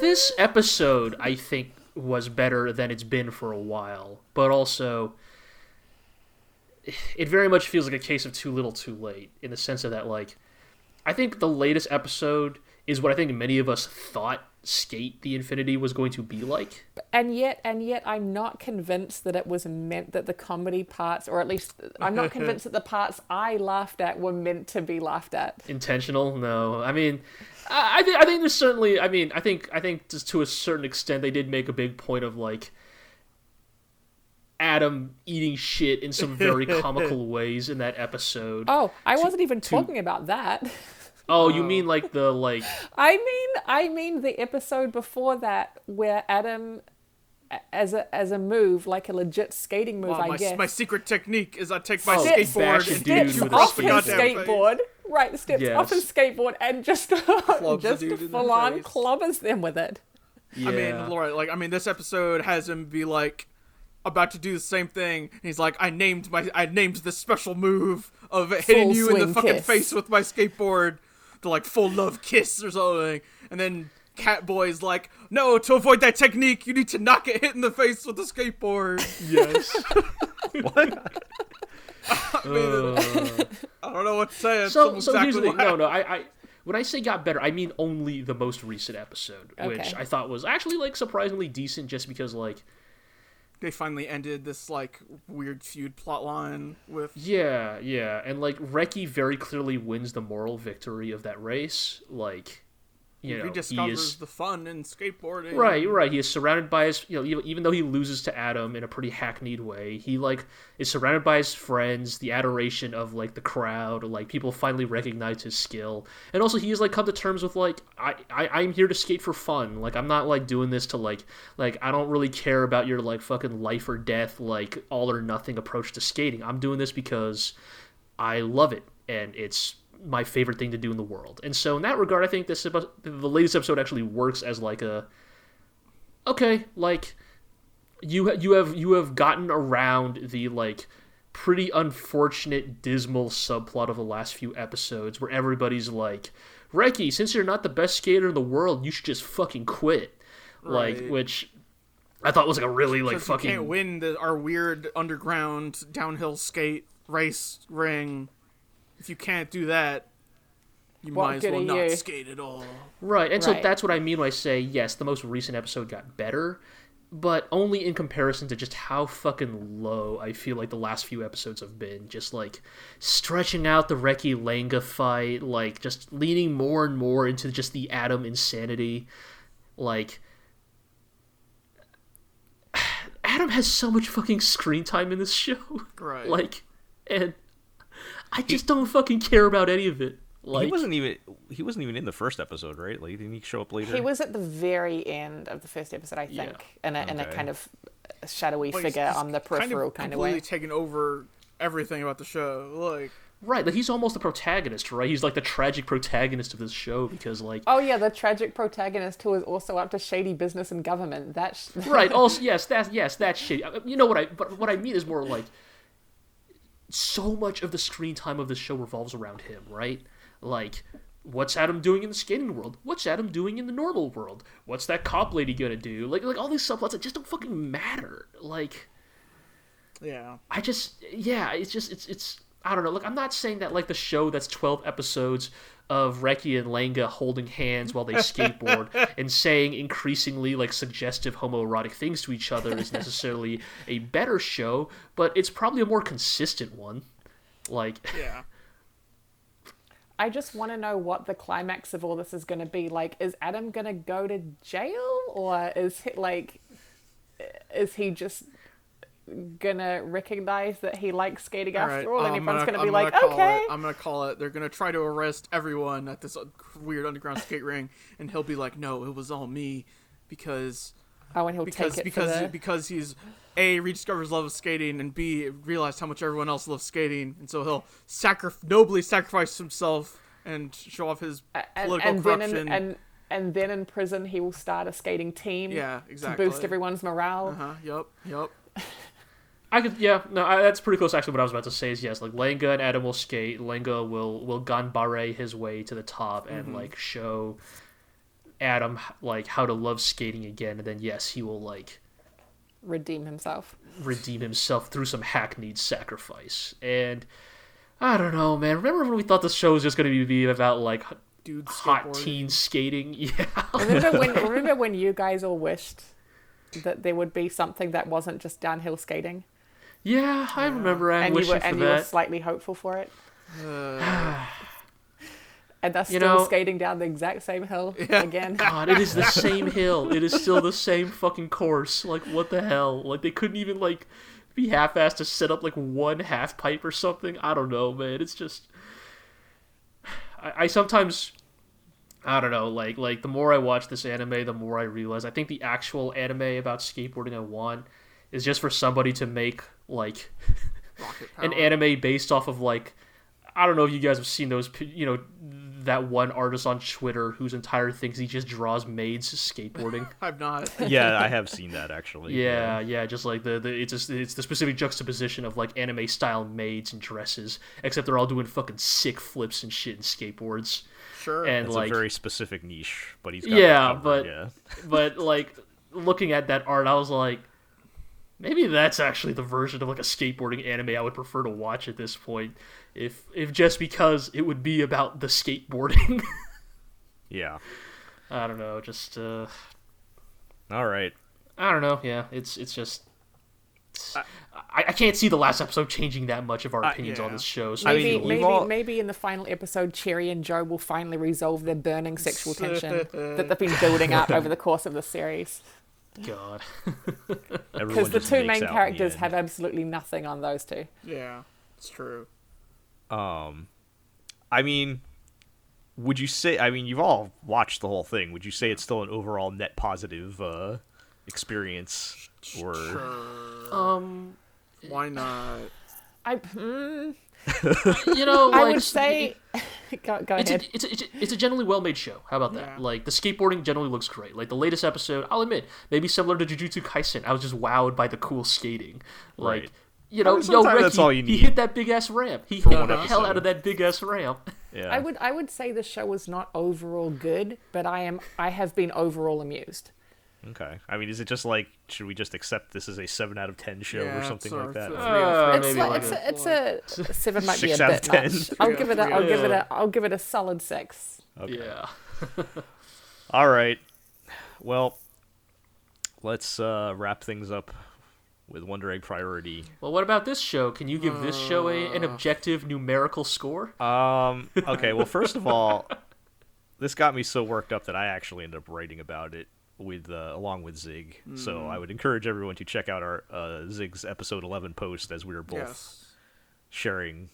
This episode, I think, was better than it's been for a while, but also it very much feels like a case of too little, too late. In the sense of that, like, I think the latest episode is what I think many of us thought SK8 the Infinity was going to be like. and yet and yet i'm not convinced that it was meant that the comedy parts or at least i'm not convinced that the parts i laughed at were meant to be laughed at intentional no i mean i, I think i think there's certainly i mean i think i think just to a certain extent they did make a big point of like Adam eating shit in some very comical ways in that episode. Oh, I wasn't even talking about that. Oh, you um, mean like the like I mean, I mean the episode before that where Adam, as a as a move, like a legit skating move, Well, I my, guess. my secret technique is I take my Oh, skateboard and dude steps with off his goddamn face. skateboard. Right, steps off his skateboard and just just dude in the full on face. clobbers them with it. yeah. I mean, Laura, like, I mean, this episode has him be like about to do the same thing. And he's like, I named my, I named this special move of hitting Full you in the fucking kiss. face with my skateboard, the like full love kiss or something. And then Catboy's like, no, to avoid that technique, you need to not get hit in the face with the skateboard. yes. what? I, mean, I don't know what to say. It's so almost so here's the exactly thing. No, no, I, I when I say got better, I mean only the most recent episode, which I thought was actually like surprisingly decent, just because like They finally ended this like weird feud plotline with yeah, yeah, and like Reki very clearly wins the moral victory of that race. Like, you know, he rediscovers is the fun in skateboarding. Right, you're right. He is surrounded by his, you know, even, even though he loses to Adam in a pretty hackneyed way, he like is surrounded by his friends, the adoration of like the crowd, like people finally recognize his skill, and also he has like come to terms with like I, I I'm here to skate for fun. Like I'm not like doing this to like like I don't really care about your like fucking life or death like all or nothing approach to skating. I'm doing this because I love it and it's my favorite thing to do in the world. And so in that regard, I think this the latest episode actually works as like a okay, like you you have you have gotten around the like pretty unfortunate dismal subplot of the last few episodes where everybody's like Reki, since you're not the best skater in the world, you should just fucking quit. Like which I thought was like a really like fucking can't win the, our weird underground downhill skate race ring. If you can't do that, you What might as well not you? skate at all. Right, and so that's what I mean when I say yes, the most recent episode got better, but only in comparison to just how fucking low I feel like the last few episodes have been. Just like stretching out the Reki Langa fight, like just leaning more and more into just the Adam insanity. Like Adam has so much fucking screen time in this show. Right. Like and I just don't fucking care about any of it. Like he wasn't even he wasn't even in the first episode, right? Like didn't he show up later? He was at the very end of the first episode, I Yeah. think, in, a, in a kind of shadowy But he's- figure he's on the peripheral kind of, completely way. taken over everything about the show. Like, Right, like he's almost the protagonist, right? He's like the tragic protagonist of this show because, like, Oh yeah, the tragic protagonist who is also up to shady business and government. That's right? Also, yes, that yes, that shit. Uh, You know what I? But what I mean is more like so much of the screen time of this show revolves around him, right? Like, what's Adam doing in the skating world? What's Adam doing in the normal world? What's that cop lady gonna do? Like, like all these subplots that just don't fucking matter. Like. yeah. I just yeah, it's just it's it's I don't know. Look, I'm not saying that like the show that's 12 episodes of Reki and Langa holding hands while they skateboard and saying increasingly like suggestive homoerotic things to each other is necessarily a better show, but it's probably a more consistent one. Like Yeah. I just want to know what the climax of all this is going to be. Like, is Adam going to go to jail, or is he like, is he just gonna recognize that he likes skating All after right, all, and I'm everyone's gonna, gonna, be I'm like, gonna okay, It, I'm gonna call it. They're gonna try to arrest everyone at this uh, weird underground skate ring, and he'll be like, "No, it was all me," because oh, and he'll because take it because the... because he's a rediscovers love of skating and b realized how much everyone else loves skating, and so he'll sacri- nobly sacrifice himself and show off his political and then corruption. in, and and then in prison he will start a skating team yeah, exactly. to boost everyone's morale. Uh huh. Yup. Yup. I could, yeah, no, I, that's pretty close. Actually, what I was about to say is yes, like Langa and Adam will skate. Langa will will ganbare his way to the top and mm-hmm. like show Adam like how to love skating again, and then yes, he will like Redeem himself. redeem himself through some hackneyed sacrifice. And I don't know, man. Remember when we thought the show was just going to be about like Dude, hot teen skating? Yeah. Remember when? remember when you guys all wished that there would be something that wasn't just downhill skating, Yeah, I remember. I and you were for and you were slightly hopeful for it, Uh, and they're still know- skating down the exact same hill again. God, it is the same hill. It is still the same fucking course. Like, what the hell? Like, they couldn't even like be half-assed to set up like one half pipe or something. I don't know, man. It's just I, I sometimes I don't know, like like the more I watch this anime, the more I realize I think the actual anime about skateboarding I want is just for somebody to make like an anime based off of like I don't know if you guys have seen those you know that one artist on Twitter whose entire thing is he just draws maids skateboarding. I've not. yeah, I have seen that actually. Yeah, yeah, just like the, the it's just, it's the specific juxtaposition of like anime style maids and dresses, except they're all doing fucking sick flips and shit and skateboards. Sure. And It's like a very specific niche, but he's got Yeah, that but- yeah. but like looking at that art, I was like, maybe that's actually the version of like a skateboarding anime I would prefer to watch at this point. If if just because it would be about the skateboarding. Yeah. I don't know, just uh All right. I don't know. Yeah, it's it's just. I, I can't see the last episode changing that much of our opinions on yeah. this show. So I Maybe, mean, feel- we've maybe, all- maybe in the final episode, Cherry and Joe will finally resolve their burning sexual tension that they've been building up over the course of the series. God. Because the two main out in the characters have absolutely nothing on those two. yeah, it's true. Um, I mean, would you say? I mean, you've all watched the whole thing. Would you say it's still an overall net positive uh, experience, or Sure. Um, Why not? I, mm, you know, like, I would say. go, go It's ahead. a, it's, a, it's, a, it's a generally well made show. How about that? Yeah. Like the skateboarding generally looks great. Like the latest episode, I'll admit, maybe similar to Jujutsu Kaisen. I was just wowed by the cool skating. Like Right. you know, yo, Reki, that's all you he hit that big ass ramp. He hit one the hell out of that big ass ramp. yeah? I would I would say the show was not overall good, but I am I have been overall amused. Okay. I mean, is it just like should we just accept this is a seven out of ten show Yeah, or something like that? uh, Three out of Uh, It's like, like it's, a- a, it's a seven might be a Six out of bit 10. much. I'll give it a three I'll out give it a I'll give it a solid six. Okay. Yeah. All right. Well, let's uh, wrap things up with Wonder Egg Priority. Well, what about this show? Can you give this show a, Uh. an objective numerical score? Um. Okay. Well, first of all, this got me so worked up that I actually ended up writing about it with uh, along with Zig. So I would encourage everyone to check out our uh, Zig's episode eleven post as we were both Yes. sharing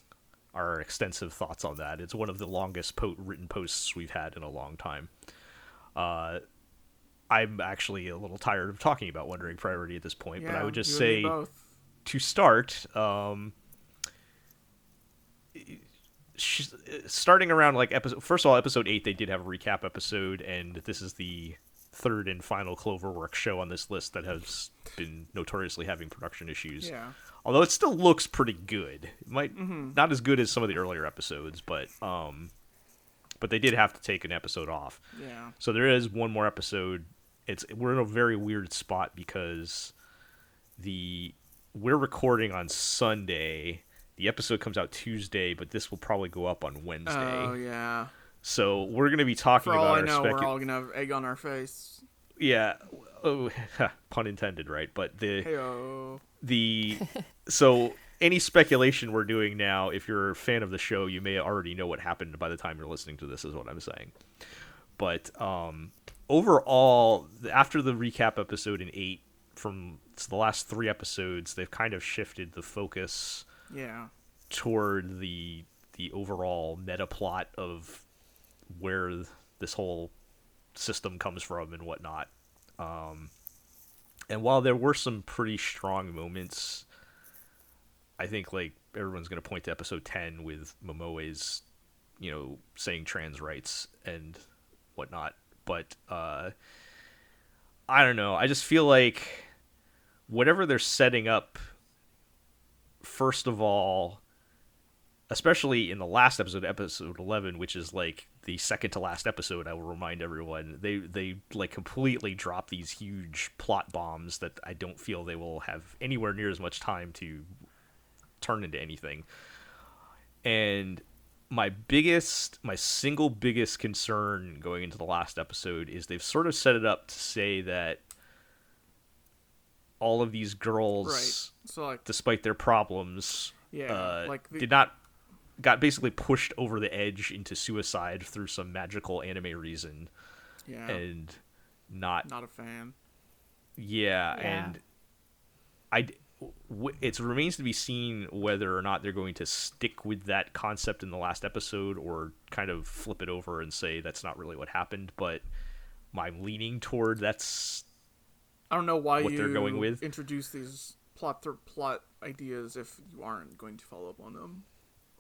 our extensive thoughts on that. It's one of the longest po- written posts we've had in a long time. Uh, I'm actually a little tired of talking about Wonder Egg Priority at this point, but I would just you and me say to start, um, starting around like episode. First of all, episode eight, they did have a recap episode, and this is the third and final Cloverworks show on this list that has been notoriously having production issues. Yeah. Although it still looks pretty good. It might Mm-hmm. not as good as some of the earlier episodes, but um, but they did have to take an episode off. Yeah. So there is one more episode. It's we're in a very weird spot because the we're recording on Sunday. The episode comes out Tuesday, but this will probably go up on Wednesday. Oh yeah. So we're going to be talking For all about I our know, specu- we're all gonna have egg on our face. yeah, oh, pun intended, right? But the Heyo. the so any speculation we're doing now, if you're a fan of the show, you may already know what happened by the time you're listening to this. Is what I'm saying. But um, overall, after the recap episode in eight, from the last three episodes, they've kind of shifted the focus Yeah. toward the the overall meta plot of where this whole system comes from and whatnot. Um, and while there were some pretty strong moments, I think like everyone's gonna point to episode ten with Momoe's, you know, saying trans rights and whatnot. But uh, I don't know. I just feel like whatever they're setting up first of all, especially in the last episode, episode eleven, which is like the second to last episode, I will remind everyone they they like completely drop these huge plot bombs that I don't feel they will have anywhere near as much time to turn into anything. And my biggest, my single biggest concern going into the last episode is they've sort of set it up to say that all of these girls Right. So like. despite their problems, Yeah, uh, like the- did not got basically pushed over the edge into suicide through some magical anime reason, Yeah. and not not a fan. yeah, Yeah. and I w- it remains to be seen whether or not they're going to stick with that concept in the last episode or kind of flip it over and say that's not really what happened. But I'm leaning toward that's I don't know why what you they're going with. introduce these plot th- plot ideas if you aren't going to follow up on them.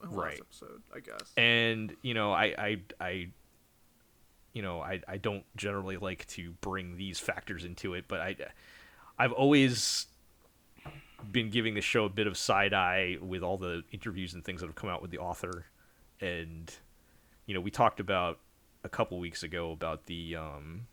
Right. Episode, I guess. and you know I I I you know I I don't generally like to bring these factors into it, but I I've always been giving the show a bit of side eye with all the interviews and things that have come out with the author, and you know we talked about a couple weeks ago about the um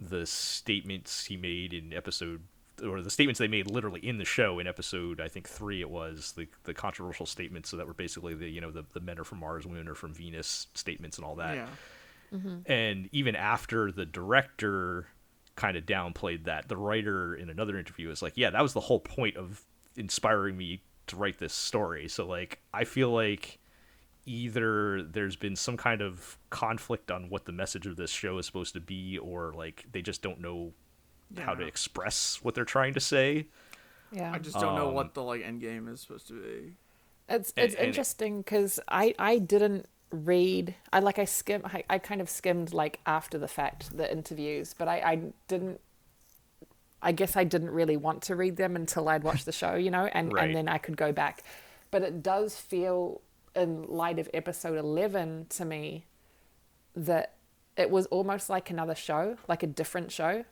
the statements he made in episode or the statements they made literally in the show in episode I think three it was the the controversial statements so that were basically the you know the, the men are from Mars women are from Venus statements and all that. Yeah. Mm-hmm. and even after the director kind of downplayed that the writer in another interview was like yeah that was the whole point of inspiring me to write this story. So like I feel like either there's been some kind of conflict on what the message of this show is supposed to be or like they just don't know how to express what they're trying to say Yeah. I just don't know Um, what the like end game is supposed to be. It's it's and- interesting because I I didn't read I like I skim I, I kind of skimmed like after the fact the interviews, but I I didn't. I guess I didn't really want to read them until I'd watched the show, you know, and Right. and then I could go back. But it does feel, in light of episode eleven, to me, that it was almost like another show, like a different show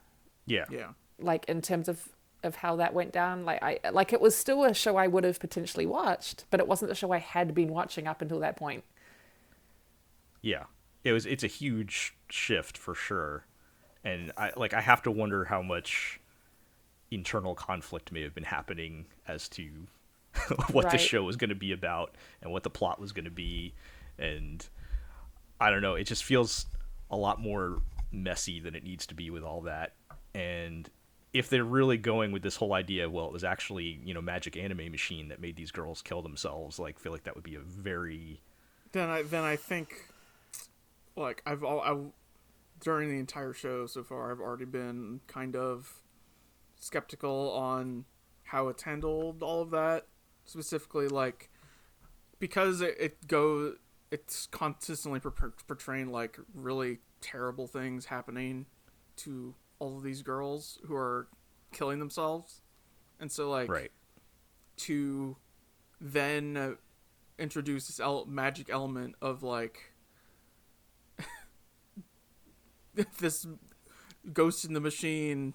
yeah Yeah. like in terms of of how that went down like i like it was still a show i would have potentially watched but it wasn't a show i had been watching up until that point Yeah, it was. It's a huge shift for sure, and I like. I have to wonder how much internal conflict may have been happening as to what the show was going to be about and what the plot was going to be, and I don't know. It just feels a lot more messy than it needs to be with all that, and. If they're really going with this whole idea, well, it was actually you know Magic Anime Machine that made these girls kill themselves. Like, feel like that would be a very Then I then I think, like I've all I, during the entire show so far, I've already been kind of skeptical on how it's handled all of that. Specifically, like because it, it go it's consistently portraying like really terrible things happening to all of these girls who are killing themselves, and so like right. to then uh, introduce this el- magic element of like this ghost in the machine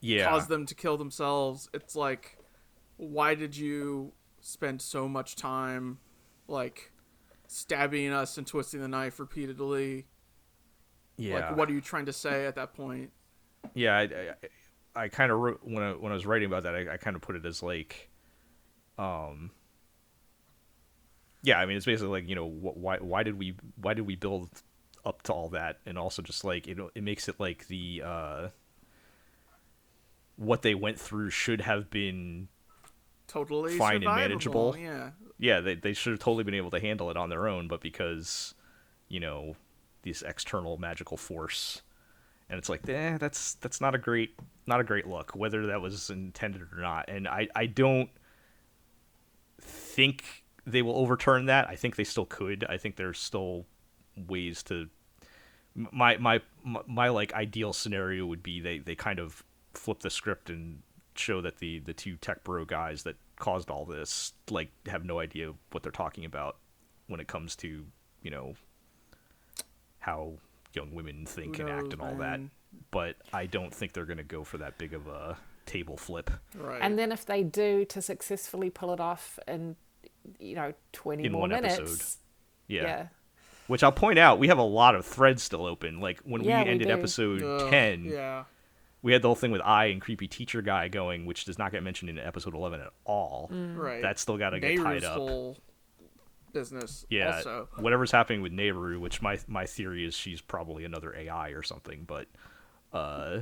Yeah, cause them to kill themselves. It's like why did you spend so much time like stabbing us and twisting the knife repeatedly yeah. like what are you trying to say at that point yeah i, I, I kind of wrote when I, when I was writing about that I, I kind of put it as like um yeah i mean it's basically like you know wh- why why did we why did we build up to all that and also just like it, it makes it like the uh what they went through should have been totally Fine and manageable. yeah yeah they, they should have totally been able to handle it on their own but because you know this external magical force. And it's like eh, that's that's not a great not a great look whether that was intended or not. And i i don't think they will overturn that. I think they still could. I think there's still ways to my my my, my like ideal scenario would be they they kind of flip the script and show that the the two tech bro guys that caused all this like have no idea what they're talking about when it comes to you know how young women think Who and act and all that but i don't think they're going to go for that big of a table flip right and then if they do to successfully pull it off in you know 20 In more one minutes episode. yeah. yeah which i'll point out we have a lot of threads still open like when Yeah, we we ended do. episode Ugh, 10 yeah we had the whole thing with Ai and creepy teacher guy going, which does not get mentioned in episode eleven at all. Mm. right That's still got to get tied up. whole business yeah, also whatever's happening with Neiru, which my my theory is she's probably another AI or something, but uh,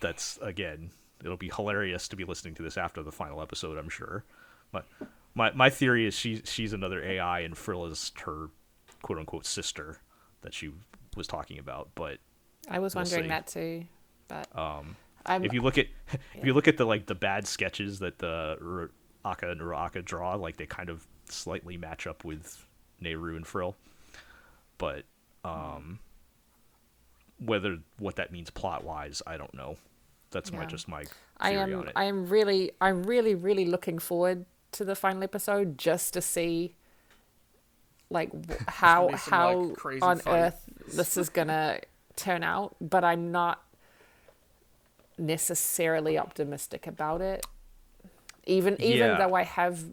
that's again, it'll be hilarious to be listening to this after the final episode. I'm sure, but my my theory is she she's another AI and Frill is her quote unquote sister that she was talking about, but i was We'll wondering see. that too but um, I'm, if you look at if you look at the like the bad sketches that the Ru- Acca and Ruaka draw, like they kind of slightly match up with Neiru and Frill. But um whether what that means plot wise, I don't know. That's my just my theory I am on it. I am really I'm really really looking forward to the final episode just to see like how some, how like, crazy on fight. earth this is gonna turn out, but I'm not necessarily optimistic about it. Even even Yeah. though I have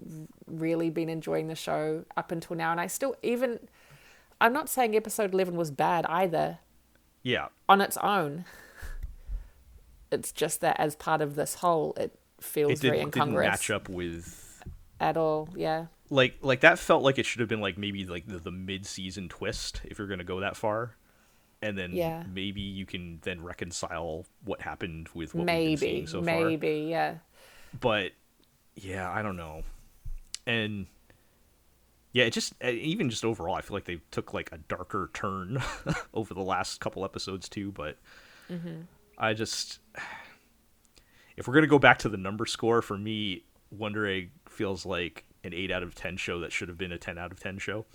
really been enjoying the show up until now, and I still even I'm not saying episode eleven was bad either yeah. on its own. It's just that as part of this whole, it feels It very didn't, didn't incongruous match up with at all. Yeah, like like that felt like it should have been like maybe like the, the mid-season twist if you're going to go that far and then Yeah. maybe you can then reconcile what happened with what we've been maybe, seeing so far maybe, yeah, but yeah i don't know and yeah it just uh, even just overall i feel like they took like a darker turn over the last couple episodes too but i just if we're going to go back to the number score for me wonder egg feels like an 8 out of 10 show that should have been a 10 out of 10 show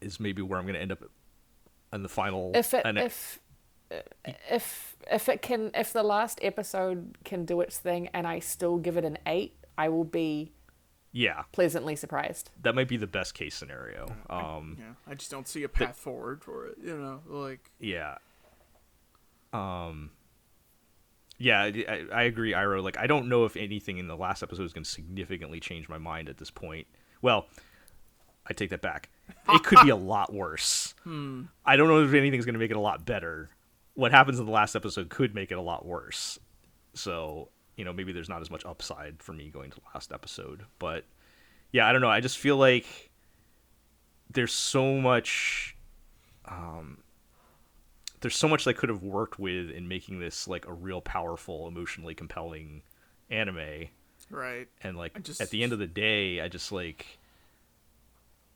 is maybe where i'm going to end up in the final if it if if if it can if the last episode can do its thing and I still give it an eight, I will be yeah pleasantly surprised. that might be the best case scenario um Yeah, I just don't see a path forward for it. You know, like Yeah. Um. Yeah, I, I- I agree, Iro. Like, I don't know if anything in the last episode is going to significantly change my mind at this point. Well, I take that back. It could be a lot worse. I don't know if anything's going to make it a lot better. What happens in the last episode could make it a lot worse. So, you know, maybe there's not as much upside for me going to the last episode. But, yeah, I don't know. I just feel like there's so much um there's so much they could have worked with in making this like a real powerful emotionally compelling anime right. and like I just- at the end of the day i just like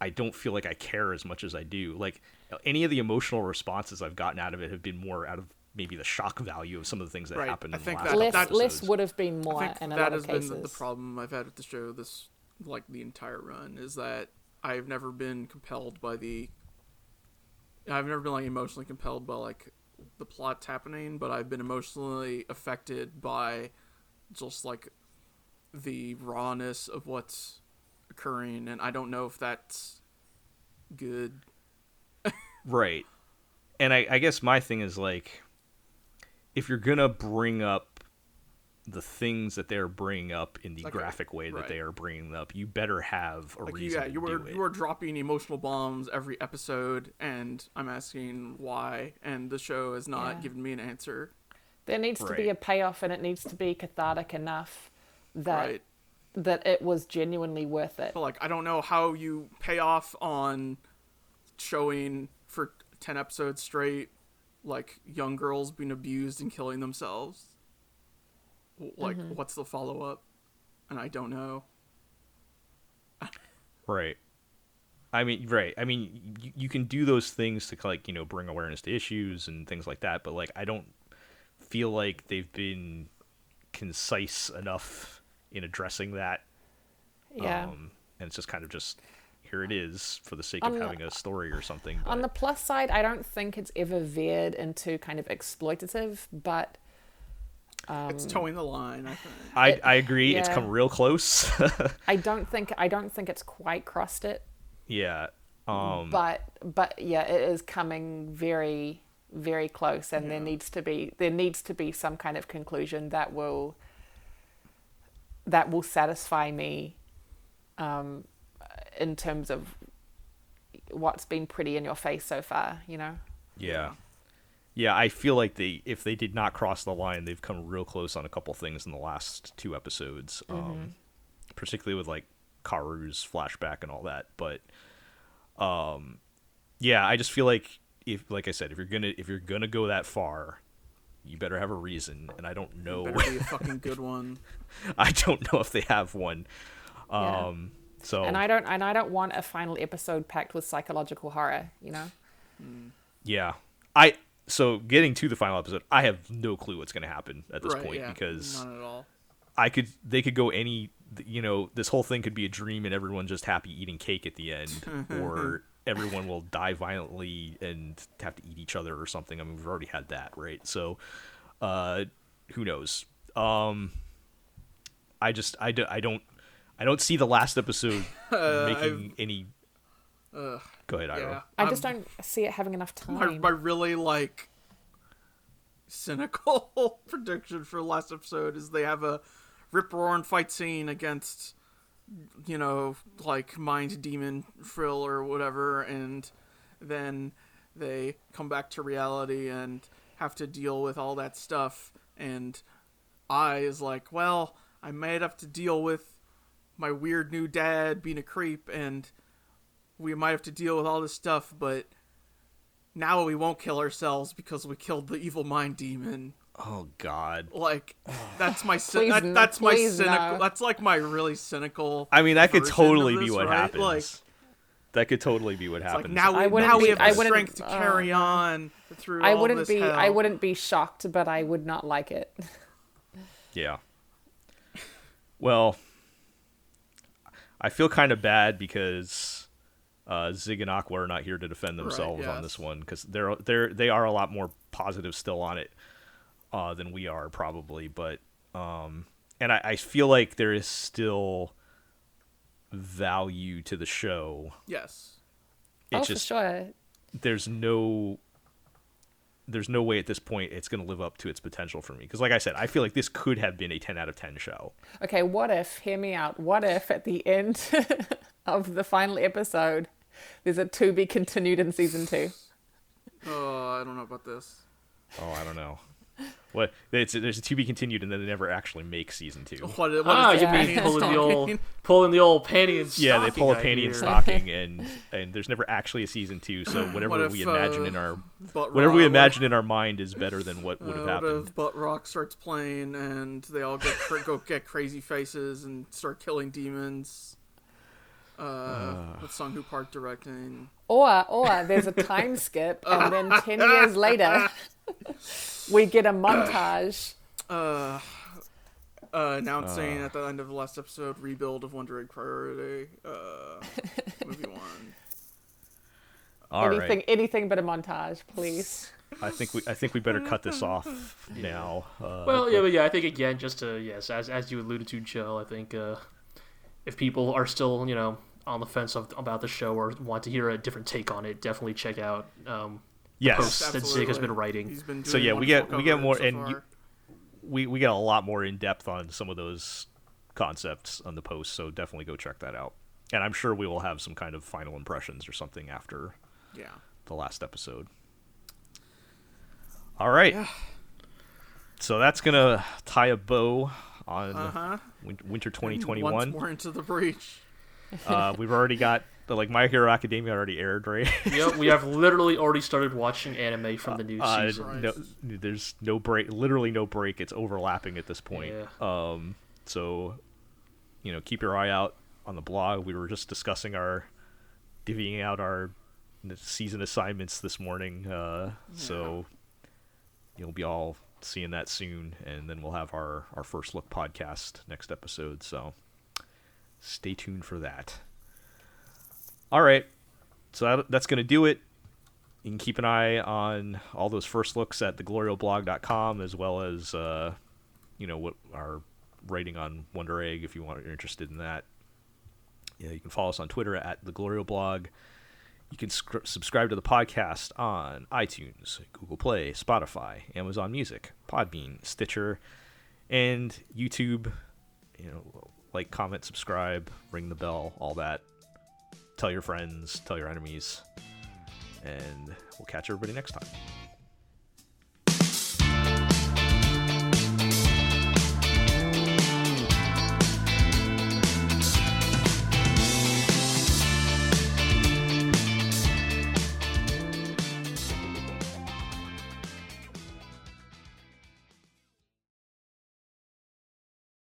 i don't feel like i care as much as i do like any of the emotional responses i've gotten out of it have been more out of maybe the shock value of some of the things that Right. happened I in think the that- last less couple less would have been more I think in a that lot has of been cases. the, the problem I've had with the show this like the entire run is that I've never been compelled by the I've never been like emotionally compelled by like the plot's happening, but I've been emotionally affected by just like the rawness of what's occurring and I don't know if that's good. Right. And I, I guess my thing is like, if you're gonna bring up the things that they're bringing up in the Like a- graphic way that right. they are bringing them up, you better have a Like reason. yeah, to you were do it. you were dropping emotional bombs every episode and I'm asking why and the show has not Yeah. given me an answer. There needs to be a payoff, and it needs to be cathartic enough that Right. that it was genuinely worth it. But like, I don't know how you pay off on showing for ten episodes straight, like young girls being abused and killing themselves. Like, Mm-hmm. what's the follow up? And I don't know. Right. I mean, right. I mean, you, you can do those things to like you know bring awareness to issues and things like that, but like I don't feel like they've been concise enough in addressing that. Yeah. Um, and it's just kind of just here it is for the sake of On the- having a story or something. On the plus side, I don't think it's ever veered into kind of exploitative, but it's towing the line. I think. I it- I agree. It's come real close. I don't think I don't think it's quite crossed it. yeah. Um. but but yeah, it is coming very very close, and there needs to be there needs to be some kind of conclusion that will that will satisfy me, um, in terms of what's been pretty in your face so far. You know. Yeah. Yeah, I feel like they if they did not cross the line, they've come real close on a couple things in the last two episodes. Um particularly with like Karu's flashback and all that. But um yeah, I just feel like if like I said, if you're gonna if you're gonna go that far, you better have a reason. And I don't know Better be a fucking good one. I don't know if they have one. Yeah. Um so And I don't and I don't want a final episode packed with psychological horror. You know. Yeah. I so getting to the final episode, I have no clue what's going to happen at this right, point yeah, because none at all. I could they could go any you know this whole thing could be a dream and everyone just happy eating cake at the end or everyone will die violently and have to eat each other or something. I mean we've already had that, right? So uh who knows. Um I just I, do, I don't I don't see the last episode uh, making any Ugh, Go ahead, Iro. yeah, I just I'm- don't see it having enough my, time. my really like cynical prediction for last episode is they have a rip roaring fight scene against you know like mind demon frill or whatever and then they come back to reality and have to deal with all that stuff and i is like well i might have to deal with my weird new dad being a creep and we might have to deal with all this stuff but now we won't kill ourselves because we killed the evil mind demon. Oh God. Like that's my cy- that, that's my cynical. no. That's like my really cynical. I mean, that could totally of be what right? happens. Like, that could totally be what it's happens. like now I we wouldn't now we be- have I the wouldn't- strength to oh, carry no. on through. I wouldn't this be hell. I wouldn't be shocked, but I would not like it. Yeah. Well, I feel kind of bad because uh, Zig and Aqua are not here to defend themselves on yes. this one because they're they're they are a lot more positive still on it uh, than we are probably. But um, and I, I feel like there is still value to the show. Yes. It's oh, just for sure. there's no there's no way at this point it's going to live up to its potential for me because like i said i feel like this could have been a 10 out of 10 show Okay, what if, hear me out, what if at the end of the final episode there's a to be continued in season two? Oh, I don't know about this. oh i don't know what it's there's a to be continued and then they never actually make season two What? what Ah, is you mean pulling the old pulling the old panty and stocking? yeah they pull a panty and stocking and and there's never actually a season two so whatever What if, we imagine uh, in our Butt whatever we rock- imagine in our mind is better than what would have Uh, what happened if Butt Rock starts playing and they all get cra- go get crazy faces and start killing demons? Uh, with Sunghoo Park directing. Or, or there's a time skip, and then 10 years later, we get a montage. Uh, uh, announcing at the end of the last episode, rebuild of Wonder Egg Priority. Uh, movie one. all right anything, anything but a montage, please. i think we i think we better cut this off now uh, Well, yeah, but yeah, I think again, just to yes, as as you alluded to, Joe, I think uh, if people are still you know on the fence of, about the show or want to hear a different take on it, definitely check out um, yes posts that Zig has been writing. He's been doing So, yeah, we get- we get more- so and you- we we get a lot more in depth on some of those concepts on the post, so definitely go check that out. And I'm sure we will have some kind of final impressions or something after yeah. the last episode. All right. So that's gonna tie a bow on Uh huh. win- winter Once 2021. more into the breach. Uh, we've already got like My Hero Academia already aired, right? yep, we have literally already started watching anime from the new Uh, season. no, there's no break. Literally no break. It's overlapping at this point. Yeah. Um, so, you know, keep your eye out on the blog. We were just discussing our divvying out our season assignments this morning. Uh, so you'll be all seeing that soon, and then we'll have our our first look podcast next episode. So stay tuned for that. All right. So that, that's going to do it. You can keep an eye on all those first looks at theglorioblog.com as well as, uh, you know, what our writing on Wonder Egg if you want you're interested in that. Yeah, you can follow us on Twitter at the Glorio Blog. You can scr- subscribe to the podcast on iTunes, Google Play, Spotify, Amazon Music, Podbean, Stitcher, and YouTube. You know, like, comment, subscribe, ring the bell, all that. Tell your friends, tell your enemies, and we'll catch everybody next time.